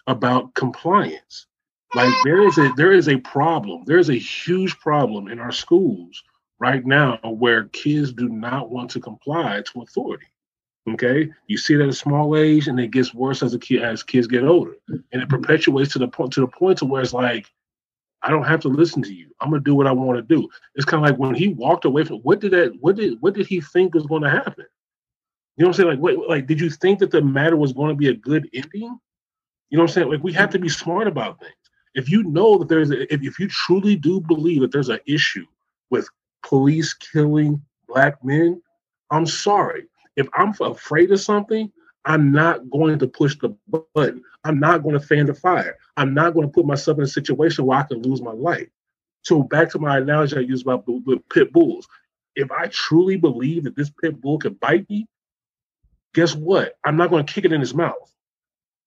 about compliance. Like there is a there is a problem. There is a huge problem in our schools right now where kids do not want to comply to authority. Okay, you see that at a small age, and it gets worse as a kid as kids get older, and it perpetuates to the point to the point to where it's like I don't have to listen to you. I'm gonna do what I want to do. It's kind of like when he walked away from what did that what did what did he think was going to happen? You know what I'm saying? Like wait, like did you think that the matter was going to be a good ending? You know what I'm saying? Like we have to be smart about things. If you know that there's a, if, if you truly do believe that there's an issue with police killing black men, I'm sorry. If I'm afraid of something, I'm not going to push the button. I'm not going to fan the fire. I'm not going to put myself in a situation where I can lose my life. So back to my analogy I used about the pit bulls. If I truly believe that this pit bull could bite me, guess what? I'm not going to kick it in his mouth.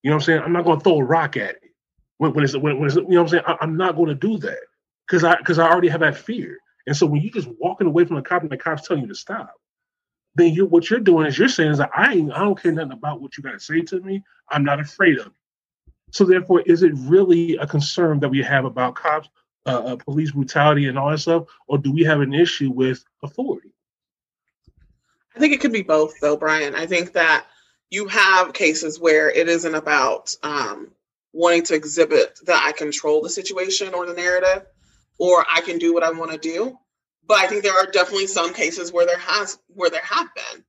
You know what I'm saying? I'm not going to throw a rock at it. When, when it's when, when it's, you know what I'm saying? I, I'm not going to do that because I because I already have that fear. And so when you're just walking away from the cop and the cop's telling you to stop, then you what you're doing is you're saying is that I I don't care nothing about what you got to say to me. I'm not afraid of it. So therefore, is it really a concern that we have about cops, uh, uh, police brutality, and all that stuff, or do we have an issue with authority? I think it could be both, though, Brian. I think that you have cases where it isn't about um, wanting to exhibit that I control the situation or the narrative, or I can do what I want to do but I think there are definitely some cases where there has where there have been.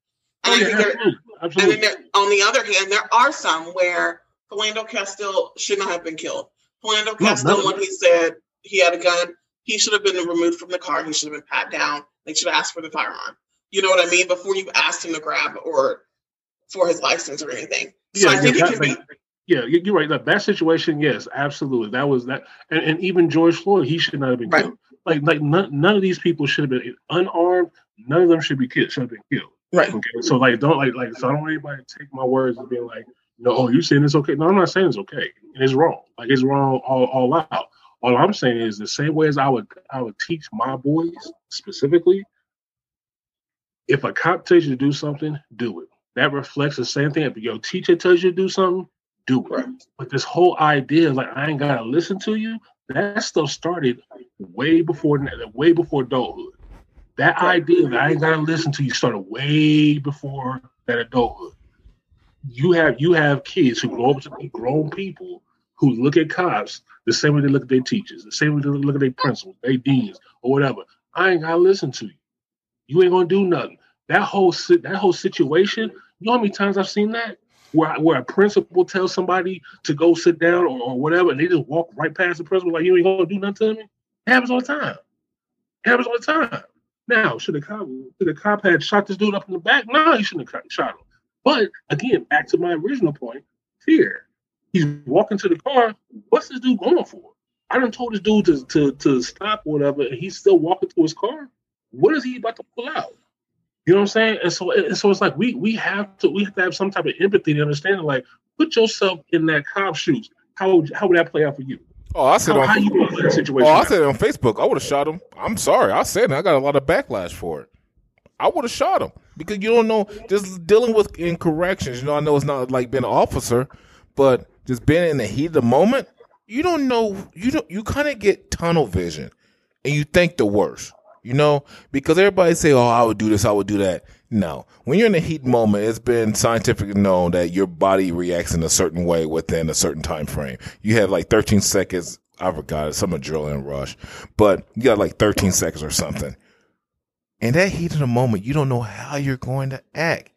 And oh, I think there, absolutely. and there, on the other hand, there are some where Philando Castile should not have been killed. Philando Castile, no, when he said he had a gun, he should have been removed from the car. He should have been pat down. They should have asked for the firearm. You know what I mean? Before you asked him to grab or for his license or anything. So yeah, I think yeah, it can be. Yeah, you're right. That, that situation, yes, absolutely. That was that, and, and even George Floyd, he should not have been right. killed like like none, none of these people should have been unarmed. None of them should be killed. Should have been killed. Right. Okay. So like don't like like so I don't want anybody to take my words and be like, no, oh, you saying it's okay. No, I'm not saying it's okay. It's wrong. Like it's wrong all, all out. All I'm saying is the same way as I would I would teach my boys specifically. If a cop tells you to do something, do it. That reflects the same thing. If your teacher tells you to do something, do it. Right. But this whole idea, like I ain't gotta listen to you, that stuff started way before way before adulthood. That idea that I ain't gotta listen to you started way before that adulthood. You have you have kids who grow up to be grown people who look at cops the same way they look at their teachers, the same way they look at their principals, their deans, or whatever. I ain't gotta listen to you. You ain't gonna do nothing. That whole that whole situation. You know how many times I've seen that where where a principal tells somebody to go sit down or, or whatever, and they just walk right past the principal like you ain't gonna do nothing to me. It happens all the time. It happens all the time. Now, should the cop should the cop had shot this dude up in the back? No, he shouldn't have shot him. But again, back to my original point, fear. He's walking to the car. What's this dude going for? I done told this dude to, to, to stop or whatever, and he's still walking to his car. What is he about to pull out? You know what I'm saying? And so, and so it's like we we have to we have to have some type of empathy to understand. Like, put yourself in that cop's shoes. How would, how would that play out for you? Oh, I said How, on. how you play that situation? Oh, I said on Facebook. I would have shot him. I'm sorry. I said it. I got a lot of backlash for it. I would have shot him because you don't know. Just dealing with in corrections. You know, I know it's not like being an officer, but just being in the heat of the moment, you don't know. You don't. You kind of get tunnel vision, and you think the worst. You know, because everybody say, "Oh, I would do this. I would do that." No, when you're in a heat moment, it's been scientifically known that your body reacts in a certain way within a certain time frame. You have like 13 seconds. I forgot it, some adrenaline rush, but you got like 13 seconds or something. In that heat of the moment, you don't know how you're going to act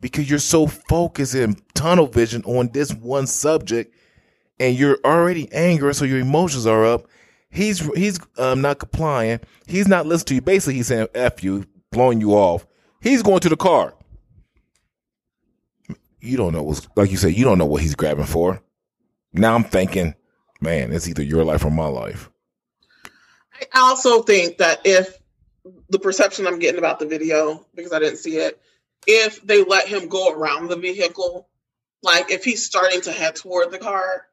because you're so focused in tunnel vision on this one subject, and you're already angry, so your emotions are up. He's he's um, not complying. He's not listening to you. Basically, he's saying "f you," blowing you off. He's going to the car. You don't know what's like you said. You don't know what he's grabbing for. Now I'm thinking, man, it's either your life or my life. I also think that if the perception I'm getting about the video, because I didn't see it, if they let him go around the vehicle, like if he's starting to head toward the car,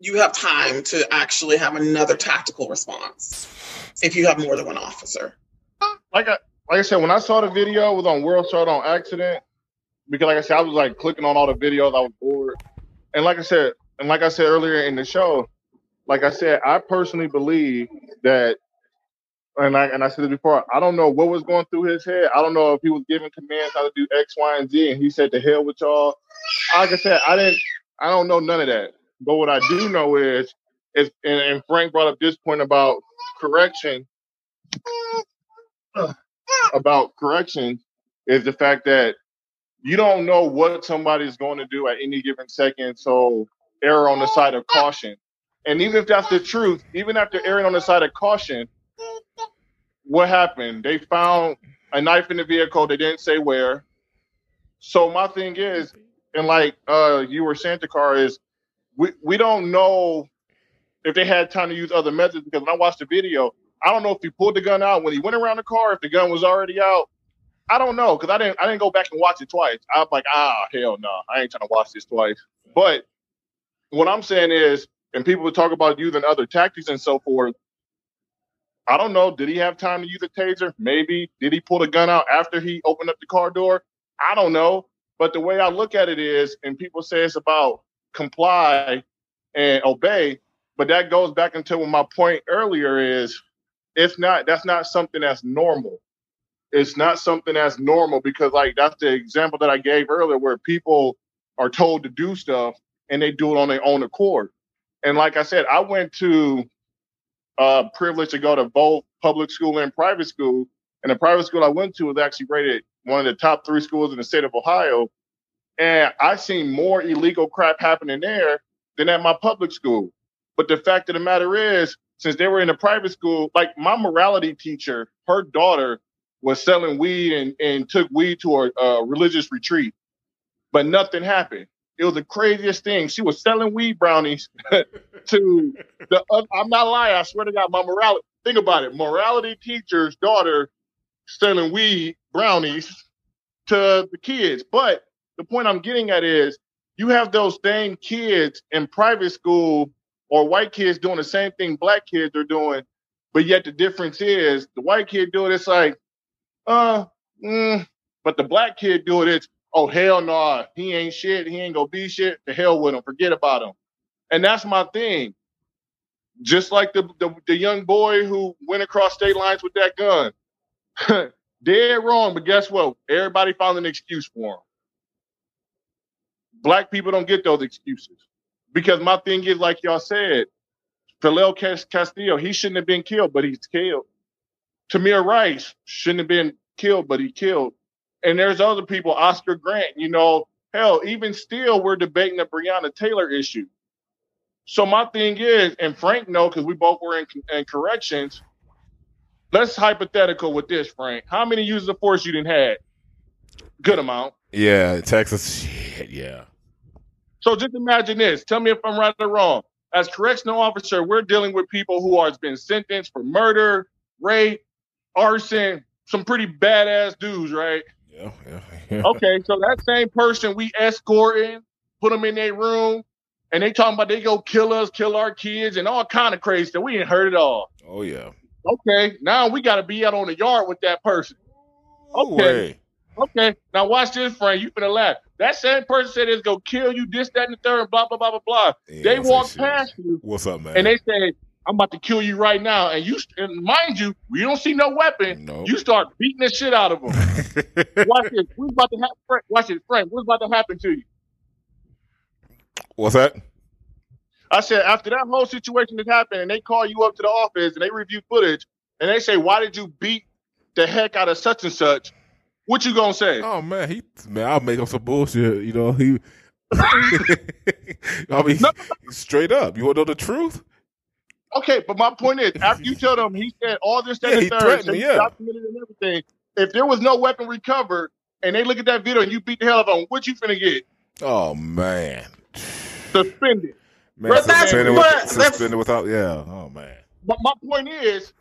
you have time to actually have another tactical response if you have more than one officer. like I like I said, when I saw the video, was on World Star on accident because, like I said, I was like clicking on all the videos. I was bored, and like I said, and like I said earlier in the show, like I said, I personally believe that, and I and I said it before. I don't know what was going through his head. I don't know if he was giving commands how to do X, Y, and Z, and he said to hell with y'all. Like I said, I didn't. I don't know none of that. But what I do know is, is and, and Frank brought up this point about correction about correction is the fact that you don't know what somebody's going to do at any given second. So err on the side of caution. And even if that's the truth, even after erring on the side of caution, what happened? They found a knife in the vehicle. They didn't say where. So my thing is, and like uh you were saying, car is we we don't know if they had time to use other methods because when I watched the video, I don't know if he pulled the gun out when he went around the car, if the gun was already out. I don't know because I didn't I didn't go back and watch it twice. I'm like, ah, hell no, I ain't trying to watch this twice. But what I'm saying is, and people talk about using other tactics and so forth. I don't know. Did he have time to use a taser? Maybe. Did he pull the gun out after he opened up the car door? I don't know. But the way I look at it is, and people say it's about comply and obey, but that goes back into my point earlier is it's not that's not something that's normal. It's not something that's normal because like that's the example that I gave earlier where people are told to do stuff and they do it on their own accord. And like I said, I went to uh privilege to go to both public school and private school. And the private school I went to was actually rated one of the top three schools in the state of Ohio. And I seen more illegal crap happening there than at my public school. But the fact of the matter is, since they were in a private school, like my morality teacher, her daughter was selling weed and, and took weed to a, a religious retreat, but nothing happened. It was the craziest thing. She was selling weed brownies to the. I'm not lying. I swear to God, my morality. think about it. Morality teacher's daughter selling weed brownies to the kids. But the point I'm getting at is you have those same kids in private school or white kids doing the same thing black kids are doing, but yet the difference is the white kid do it, it's like, uh, mm, but the black kid do it, it's oh hell no, nah. he ain't shit, he ain't gonna be shit. The hell with him, forget about him. And that's my thing. Just like the, the, the young boy who went across state lines with that gun. Dead wrong, but guess what? Everybody found an excuse for him. Black people don't get those excuses. Because my thing is, like y'all said, Philando Castillo, he shouldn't have been killed, but he's killed. Tamir Rice shouldn't have been killed, but he killed. And there's other people, Oscar Grant, you know, hell, even still, we're debating the Breonna Taylor issue. So my thing is, and Frank know because we both were in, in, corrections. Let's hypothetical with this, Frank. How many uses of force you didn't had? Good amount. Yeah, Texas. Shit, yeah. So just imagine this. Tell me if I'm right or wrong. As correctional officer, we're dealing with people who are been sentenced for murder, rape, arson, some pretty badass dudes, right? Yeah, yeah, yeah. Okay, so that same person we escorting, put them in their room, and they talking about they go kill us, kill our kids, and all kind of crazy stuff. We ain't heard it all. Oh yeah. Okay, now we got to be out on the yard with that person. Okay. Okay. Now watch this, Frank. You finna laugh. That same person said it's gonna kill you, this, that, and the third, blah, blah, blah, blah, blah. Yeah, they walk past you. What's up, man? And they say, I'm about to kill you right now. And you, and mind you, we don't see no weapon. Nope. You start beating the shit out of them. watch this. What's about to happen? Watch this, Frank. What's about to happen to you? What's that? I said after that whole situation that happened, and they call you up to the office and they review footage, and they say, "Why did you beat the heck out of such and such?" What you gonna say? Oh man, he man, I'll make up some bullshit. You know he. I mean, no. straight up. You want to know the truth? Okay, but my point is, after you tell them he said all this, that, yeah, and third, me, yeah. documented and everything, if there was no weapon recovered, and they look at that video and you beat the hell out of them, what you finna get? Oh man, suspended. Man, but suspended, with, suspended without, yeah. Oh man. But my point is,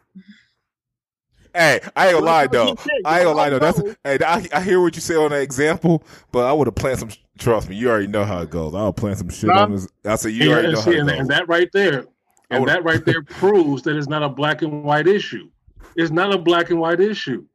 Hey, I ain't gonna lie though. I ain't gonna lie though. That's hey, I, I hear what you say on that example, but I would have planned some. Trust me, you already know how it goes. I'll plan some shit on this. I say you already know how it goes. And that right there, and that right there proves that it's not a black and white issue. It's not a black and white issue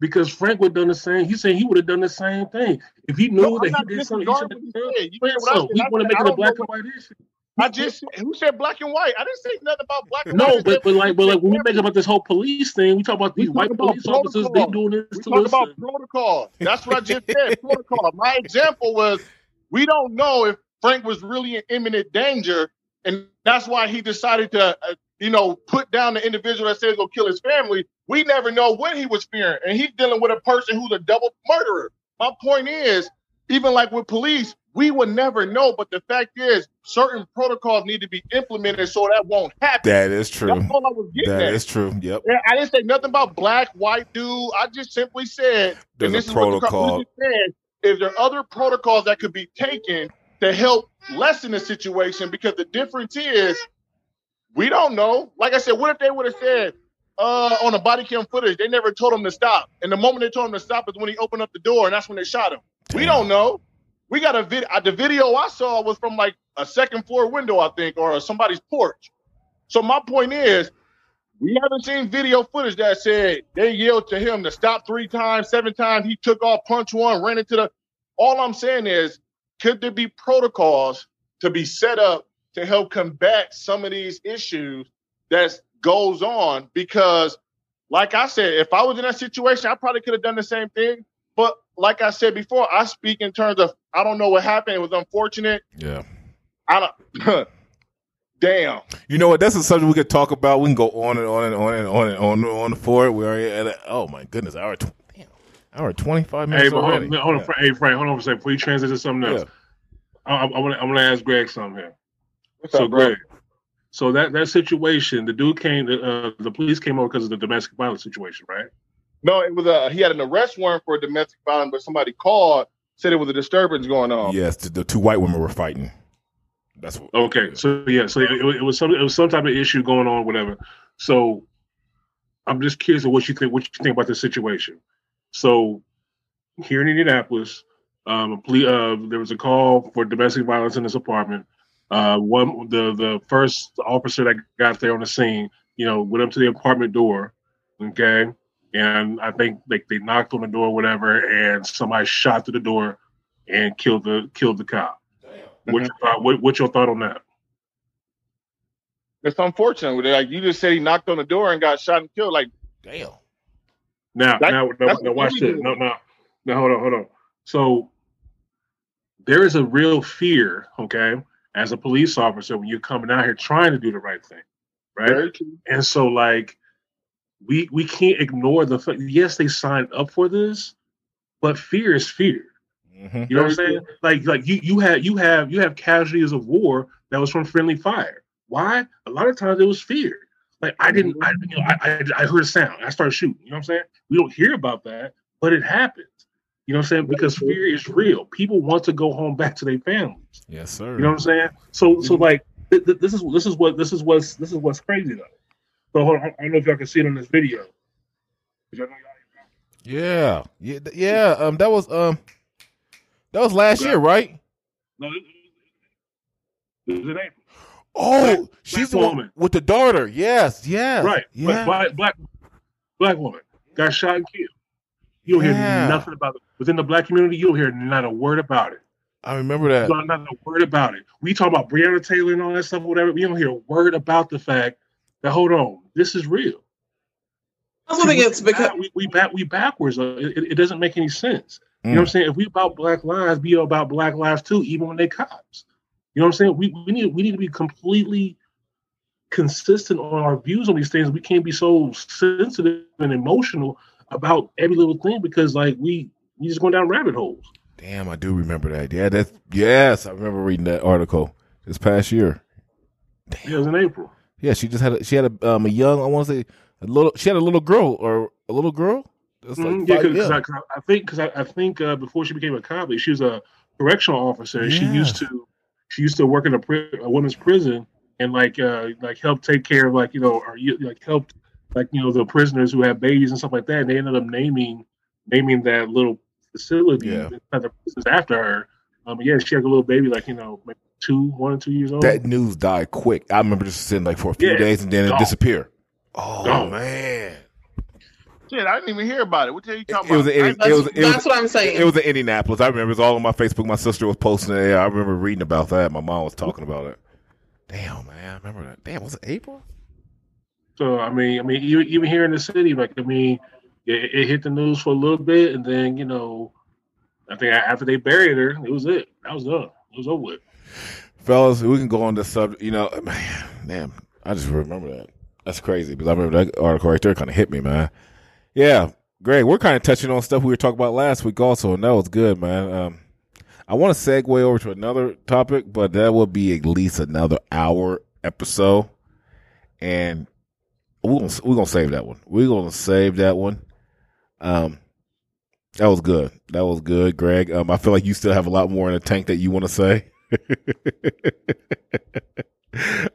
because Frank would have done the same. He said he would have done the same thing if he knew no, that he did something. He should have done. So we want to make it a black and white issue. I just who said black and white? I didn't say nothing about black and no, white. No, but, but like but like when we make about this whole police thing, we talk about these white police protocol. officers, they doing this we to talk about protocol. That's what I just said. protocol. My example was we don't know if Frank was really in imminent danger, and that's why he decided to, uh, you know, put down the individual that said he's gonna kill his family. We never know what he was fearing, and he's dealing with a person who's a double murderer. My point is, even like with police, we would never know. But the fact is, certain protocols need to be implemented so that won't happen. That is true. That's all I was getting That at. is true. Yep. I didn't say nothing about black, white dude. I just simply said there's a protocol. Is said, is there other protocols that could be taken to help lessen the situation? Because the difference is, we don't know. Like I said, what if they would have said, uh, on the body cam footage, they never told him to stop. And the moment they told him to stop is when he opened up the door, and that's when they shot him. Damn. We don't know. We got a video. Uh, the video I saw was from like a second floor window, I think, or somebody's porch. So my point is, we haven't seen video footage that said they yelled to him to stop three times, seven times. He took off, punch one, ran into the. All I'm saying is, could there be protocols to be set up to help combat some of these issues that goes on? Because, like I said, if I was in that situation, I probably could have done the same thing. But like I said before, I speak in terms of I don't know what happened. It was unfortunate. Yeah. I don't. damn. You know what? That's a subject we could talk about. We can go on and on and on and on and on and on for it. We're at a, oh my goodness, hour tw- damn, hour twenty five minutes. Hey, already. Hold on, hold on, yeah. hey Frank, hold on for a second. Before you transition to something else, yeah. I, I, I want to ask Greg something here. What's so up, Greg, so that that situation, the dude came, uh, the police came over because of the domestic violence situation, right? No, it was a he had an arrest warrant for domestic violence, but somebody called said it was a disturbance going on. Yes, the, the two white women were fighting. That's what. Okay, so yeah, so it, it, was some it was some type of issue going on, whatever. So I'm just curious of what you think. What you think about this situation? So, here in Indianapolis, um, a ple- uh, there was a call for domestic violence in this apartment. Uh, one the the first officer that got there on the scene, you know, went up to the apartment door, okay, and I think like they knocked on the door, or whatever, and somebody shot through the door and killed the killed the cop. What's your thought? What, what's your thought on that? It's unfortunate. Like you just said, he knocked on the door and got shot and killed. Like Damn. Now, That- now, now, now watch this. No, no, no. Hold on, hold on. So there is a real fear, okay, as a police officer when you're coming out here trying to do the right thing, right? very true. And so, like, we we can't ignore the fact. Yes, they signed up for this, but fear is fear. Mhm. You know what I'm saying? Like, like you you have you have you have casualties of war that was from friendly fire. Why? A lot of times it was fear. Like I didn't, I you know, I, I I heard a sound. I started shooting. You know what I'm saying? We don't hear about that, but it happens. You know what I'm saying? Because fear is real. People want to go home back to their families. Yes, sir. You know what I'm saying? So so like th- th- this is this is what this is what's this is what's crazy though. So hold on, I don't know if y'all can see it on this video. 'Cause y'all know y'all- yeah, yeah, yeah. Um, that was um, that was last year, right? No, this, this is in April. Oh, Black- she's black the woman. with the daughter. Yes, yes, Right. Yeah. Black, black black woman got shot and killed. You don't Yeah. hear nothing about it. Within the black community, you don't hear not a word about it. I remember that. Not, not a word about it. We talk about Breonna Taylor and all that stuff, whatever. We don't hear a word about the fact that hold on, this is real. That's what it gets because we we back we backwards. It, it- it doesn't make any sense. You Mm. know what I'm saying? If we about black lives, be about black lives too, even when they cops. You know what I'm saying? We we need we need to be completely consistent on our views on these things. We can't be so sensitive and emotional about every little thing because like we we just going down rabbit holes. Damn, I do remember that. Yeah, that's yes, I remember reading that article this past year. Yeah, it was in April. Yeah, she just had a, she had a um a young I want to say a little she had a little girl or a little girl. Like Mhm, yeah, because I, 'cause I, I think because I, I think uh, before she became a cop, she was a correctional officer. She used to she used to work in a, pri- a women's prison and like uh like help take care of like you know or you like helped like you know the prisoners who have babies and stuff like that. And they ended up naming naming that little facility Yeah. inside the prisons after her. Um, yeah, she had a little baby like you know two, one or two years old. that news died quick. I remember just sitting like for a few Yeah, days and then it disappeared. Oh Gone. man, Shit, I didn't even hear about it. What the hell you it, talking it was about? it, that's, it was it that's was what I'm saying. it was in Indianapolis. I remember it was all on my Facebook. My sister was posting it. I remember reading about that. My mom was talking about it. Damn man, I remember that. Damn, was it April? So I mean, I mean, even, even here in the city, like I mean, it, it hit the news for a little bit, and then you know, I think after they buried her, it was it. That was done. It was over with. Fellas, we can go on this subject. You know, man, damn, I just remember that. That's crazy because I remember that article right there kind of hit me, man. Yeah, Greg, we're kind of touching on stuff we were talking about last week also, and that was good, man. Um, I want to segue over to another topic, but that will be at least another hour episode, and we're gonna, we're gonna save that one. We're gonna save that one. Um, that was good. That was good, Greg. Um, I feel like you still have a lot more in the tank that you want to say.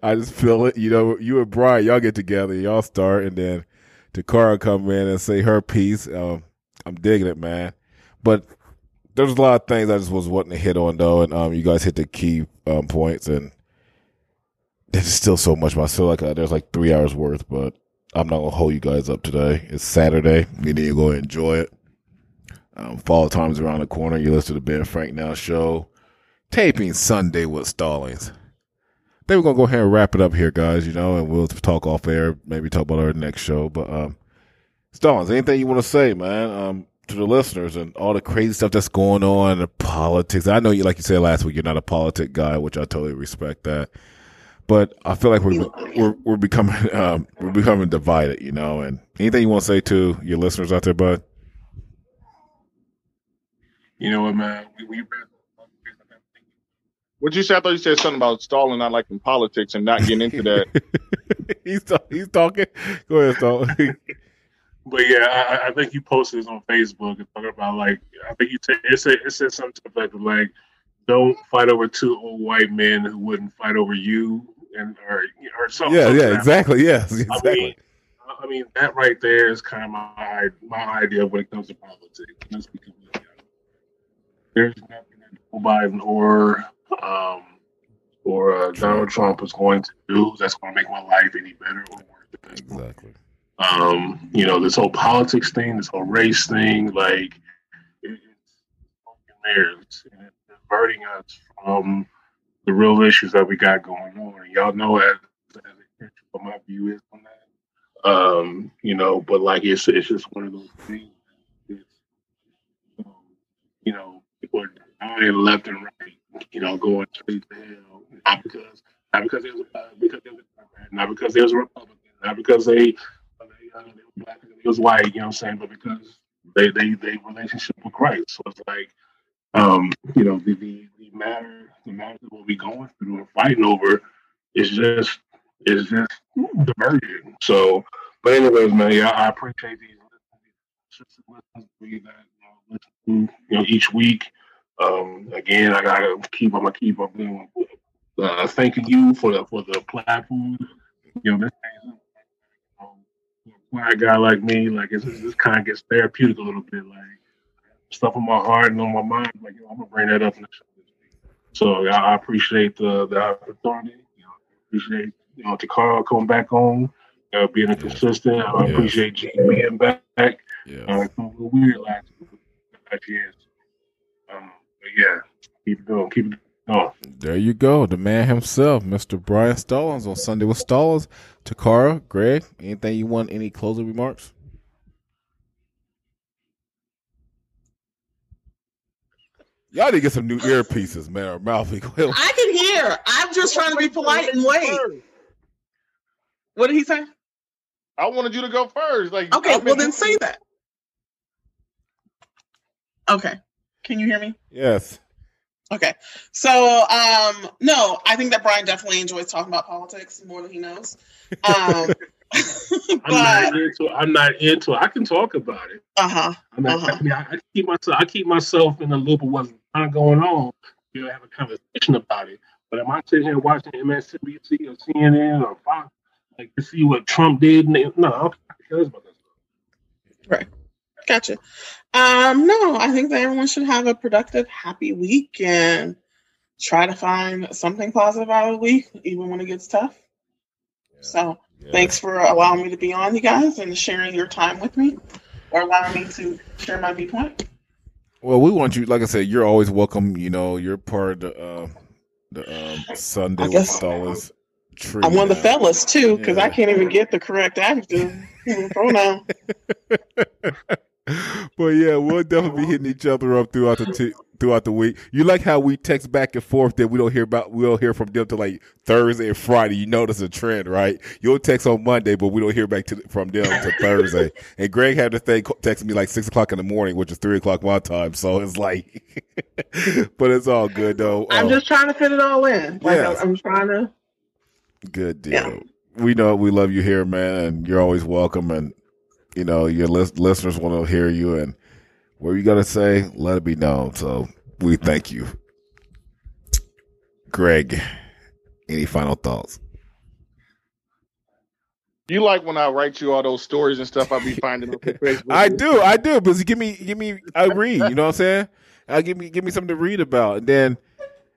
I just feel it. You know, you and Brian, y'all get together, y'all start, and then Takara come in and say her piece. Um, I'm digging it, man. But there's a lot of things I just was wanting to hit on though, and um, you guys hit the key um, points, and there's still so much. I feel like uh, there's like three hours worth, but I'm not gonna hold you guys up today. It's Saturday. You need to go enjoy it. Um, fall time's around the corner. You listen to the Ben Frank Now show. Taping Sunday with Stallings. Then we're gonna go ahead and wrap it up here, guys. You know, and we'll talk off air. Maybe talk about our next show. But um, Stallings, anything you want to say, man? Um, to the listeners and all the crazy stuff that's going on, the politics. I know you, like you said last week, you're not a politic guy, which I totally respect that. But I feel like we're we're we're becoming um, we're becoming divided, you know. And anything you want to say to your listeners out there, bud? You know what, man? We, we What you said? I thought you said something about Stalling not liking politics and not getting into that. he's talk, he's talking. Go ahead, Stalling. But yeah, I, I think you posted this on Facebook and talking about like I think you said it said it said something to the effect of like don't fight over two old white men who wouldn't fight over you and or or something. yeah, something yeah, like that. exactly. Yes, I exactly. mean, I mean, that right there is kind of my my idea when it comes to politics. Let's be completely honest. There's nothing that Joe Biden or um, or uh, Donald Trump is going to do that's going to make my life any better or worse. Exactly. Um, you know, this whole politics thing, this whole race thing, like it, it's smoking mirrors and it's diverting us from the real issues that we got going on. And y'all know as, as a what my view is on that. Um, you know, but like it's it's just one of those things. It's, um, you know, people are dying left and right. You know, going straight to hell, not because not because there's a because there's a Democrat, not because there's a Republican, not because they they, uh, they were black, they was white. You know what I'm saying? But because they they they relationship with Christ. So it's like, um, you know, the the, the matter the matter that we'll be going through and fighting over is just is just diverging. So, but anyways, man, yeah, I appreciate these listeners that you know, listen to, you know each week. Um, again, I gotta keep. I'm gonna keep up doing. Uh, thanking you for the for the platform. You know, this thing, um, for a quiet guy like me, like it's, this kind of gets therapeutic a little bit. Like stuff on my heart and on my mind. Like you know, I'm gonna bring that up in the show week. So yeah, I appreciate the the opportunity. You know, I appreciate you know Takara coming back on, uh, being a consistent. I Yes. appreciate G being back. Uh, Yeah. it's a little weird last last year. But yeah, keep it going, keep it going. There you go. The man himself, Mr. Brian Stallings on Sunday with Stallings. Takara, Greg, anything you want? Any closing remarks? Y'all need to get some new earpieces, man, or mouth. I can hear. I'm just trying to be polite and wait. What did he say? I wanted you to go first. Like, Okay, well then say that. Okay. Can you hear me? yes. Okay. So, um, no, I think that Brian definitely enjoys talking about politics more than he knows. Um, I'm not into. It. I'm not into. It. I can talk about it. uh huh. I mean, Uh-huh. I, mean I, I keep myself. I keep myself in the loop of what's kind of going on. You know, have a conversation about it. But am I sitting here watching MSNBC or CNN or Fox like to see what Trump did? No, I don't care about that stuff. Gotcha. Um, no, I think that everyone should have a productive, happy week and try to find something positive out of the week, even when it gets tough. So, Yeah. thanks for allowing me to be on, you guys, and sharing your time with me, or allowing me to share my viewpoint. Well, we want you. Like I said, you're always welcome. You know, you're part of the uh, the um, Sunday with tree. I'm one of the fellas too, because I can't even get the correct adjective pronoun. but yeah, we'll definitely be hitting each other up throughout the t- throughout the week. You like how we text back and forth that we don't hear about we don't hear from them till like Thursday and Friday. You notice a trend, right? You'll text on Monday, but we don't hear back to, from them until Thursday. And Greg had the thing co- texting me like six o'clock in the morning, which is three o'clock my time. So it's like, but it's all good though. I'm Oh, just trying to fit it all in. Like Yes. I'm, I'm trying to. good deal. Yeah. We know we love you here, man, and you're always welcome. And you know your lis- listeners want to hear you and what you got to say, let it be known. So we thank you, Greg. Any final thoughts? You like when I write you all those stories and stuff I'll be finding on Facebook. I do, I do, but give me, give me, I read. You know what I'm saying? I give me, give me something to read about, and then,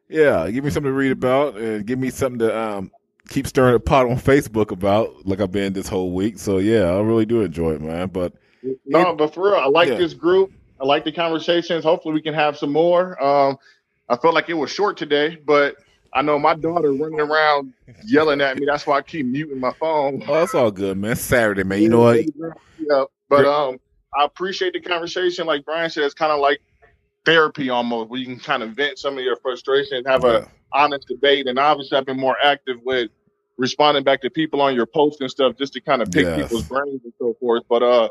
yeah, give me something to read about, and give me something to um keep stirring the pot on Facebook about, like I've been this whole week. So yeah, I really do enjoy it, man. But No, but for real, I like Yeah. this group. I like the conversations. Hopefully, we can have some more. Um, I felt like it was short today, but I know my daughter running around yelling at me. That's why I keep muting my phone. oh, it's all good, man. It's Saturday, man. You know what? Yeah, but um, I appreciate the conversation. Like Brian said, it's kind of like therapy almost, where you can kind of vent some of your frustration and have a honest debate. And obviously, I've been more active with responding back to people on your posts and stuff, just to kind of pick Yes. people's brains and so forth. But uh,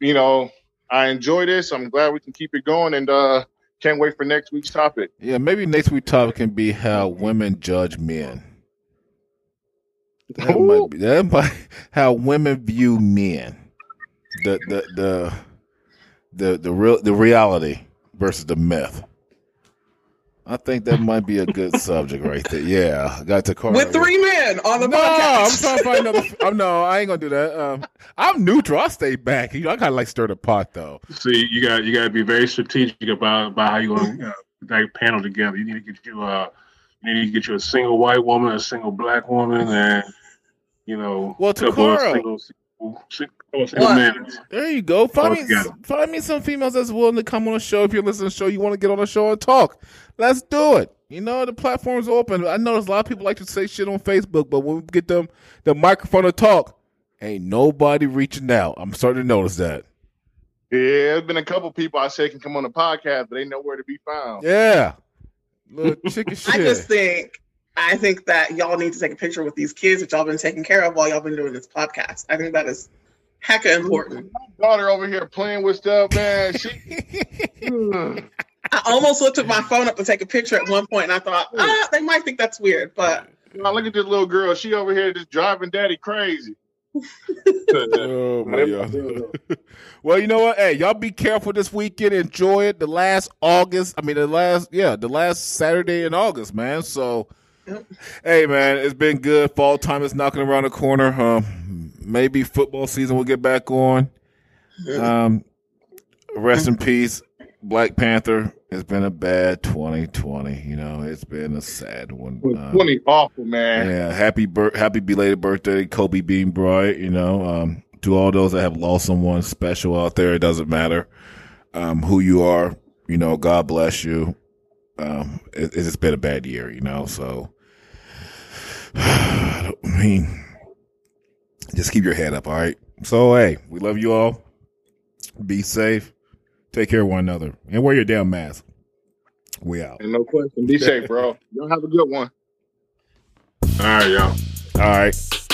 you know, I enjoy this. I'm glad we can keep it going, and uh, can't wait for next week's topic. Yeah, maybe next week's topic can be how women judge men. That might be that might how women view men. The the the the the real the reality versus the myth. I think that might be a good subject right there. Yeah, I got Takara With three men on the No, podcast. I'm trying to find another. I'm no, I ain't gonna do that. Um, I'm neutral. I'll stay back. You know, I kind of like stir the pot though. See, you got you got to be very strategic about about how you going to uh, that panel together. You need to get you uh you need to get you a single white woman, a single black woman, and you know, Well, a couple Takara- single, single, single, single What? men. There you go. Find me, find me some females that's willing to come on the show. If you're listening to the show, you want to get on the show and talk. Let's do it. You know, the platform's open. I know there's a lot of people like to say shit on Facebook, but when we get them the microphone to talk, ain't nobody reaching out. I'm starting to notice that. Yeah, there's been a couple people I said can come on the podcast, but they nowhere to be found. Yeah. Little chicken shit. I just think I think that y'all need to take a picture with these kids that y'all been taking care of while y'all been doing this podcast. I think that is hecka important. My daughter over here playing with stuff, man. She I almost lifted my phone up to take a picture at one point, and I thought, ah, they might think that's weird, but Now look at this little girl. She over here just driving daddy crazy. Oh my god. well, you know what? Hey, y'all be careful this weekend. Enjoy it. The last August, I mean the last yeah, the last Saturday in August, man. So Yep. hey man, it's been good. Fall time is knocking around the corner. Um maybe football season will get back on. Um rest in peace, Black Panther. It's been a bad 2020. You know, it's been a sad one. Um, Twenty awful, man. yeah, happy bir- happy belated birthday, Kobe Bean Bryant. You know, um, to all those that have lost someone special out there, it doesn't matter um, who you are. You know, God bless you. Um, it, it's been a bad year, you know. So, I don't- I mean, just keep your head up, all right. So, hey, we love you all. Be safe. Take care of one another, and wear your damn mask. We out. And no question. Be safe, bro. Y'all have a good one. All right, y'all. All right.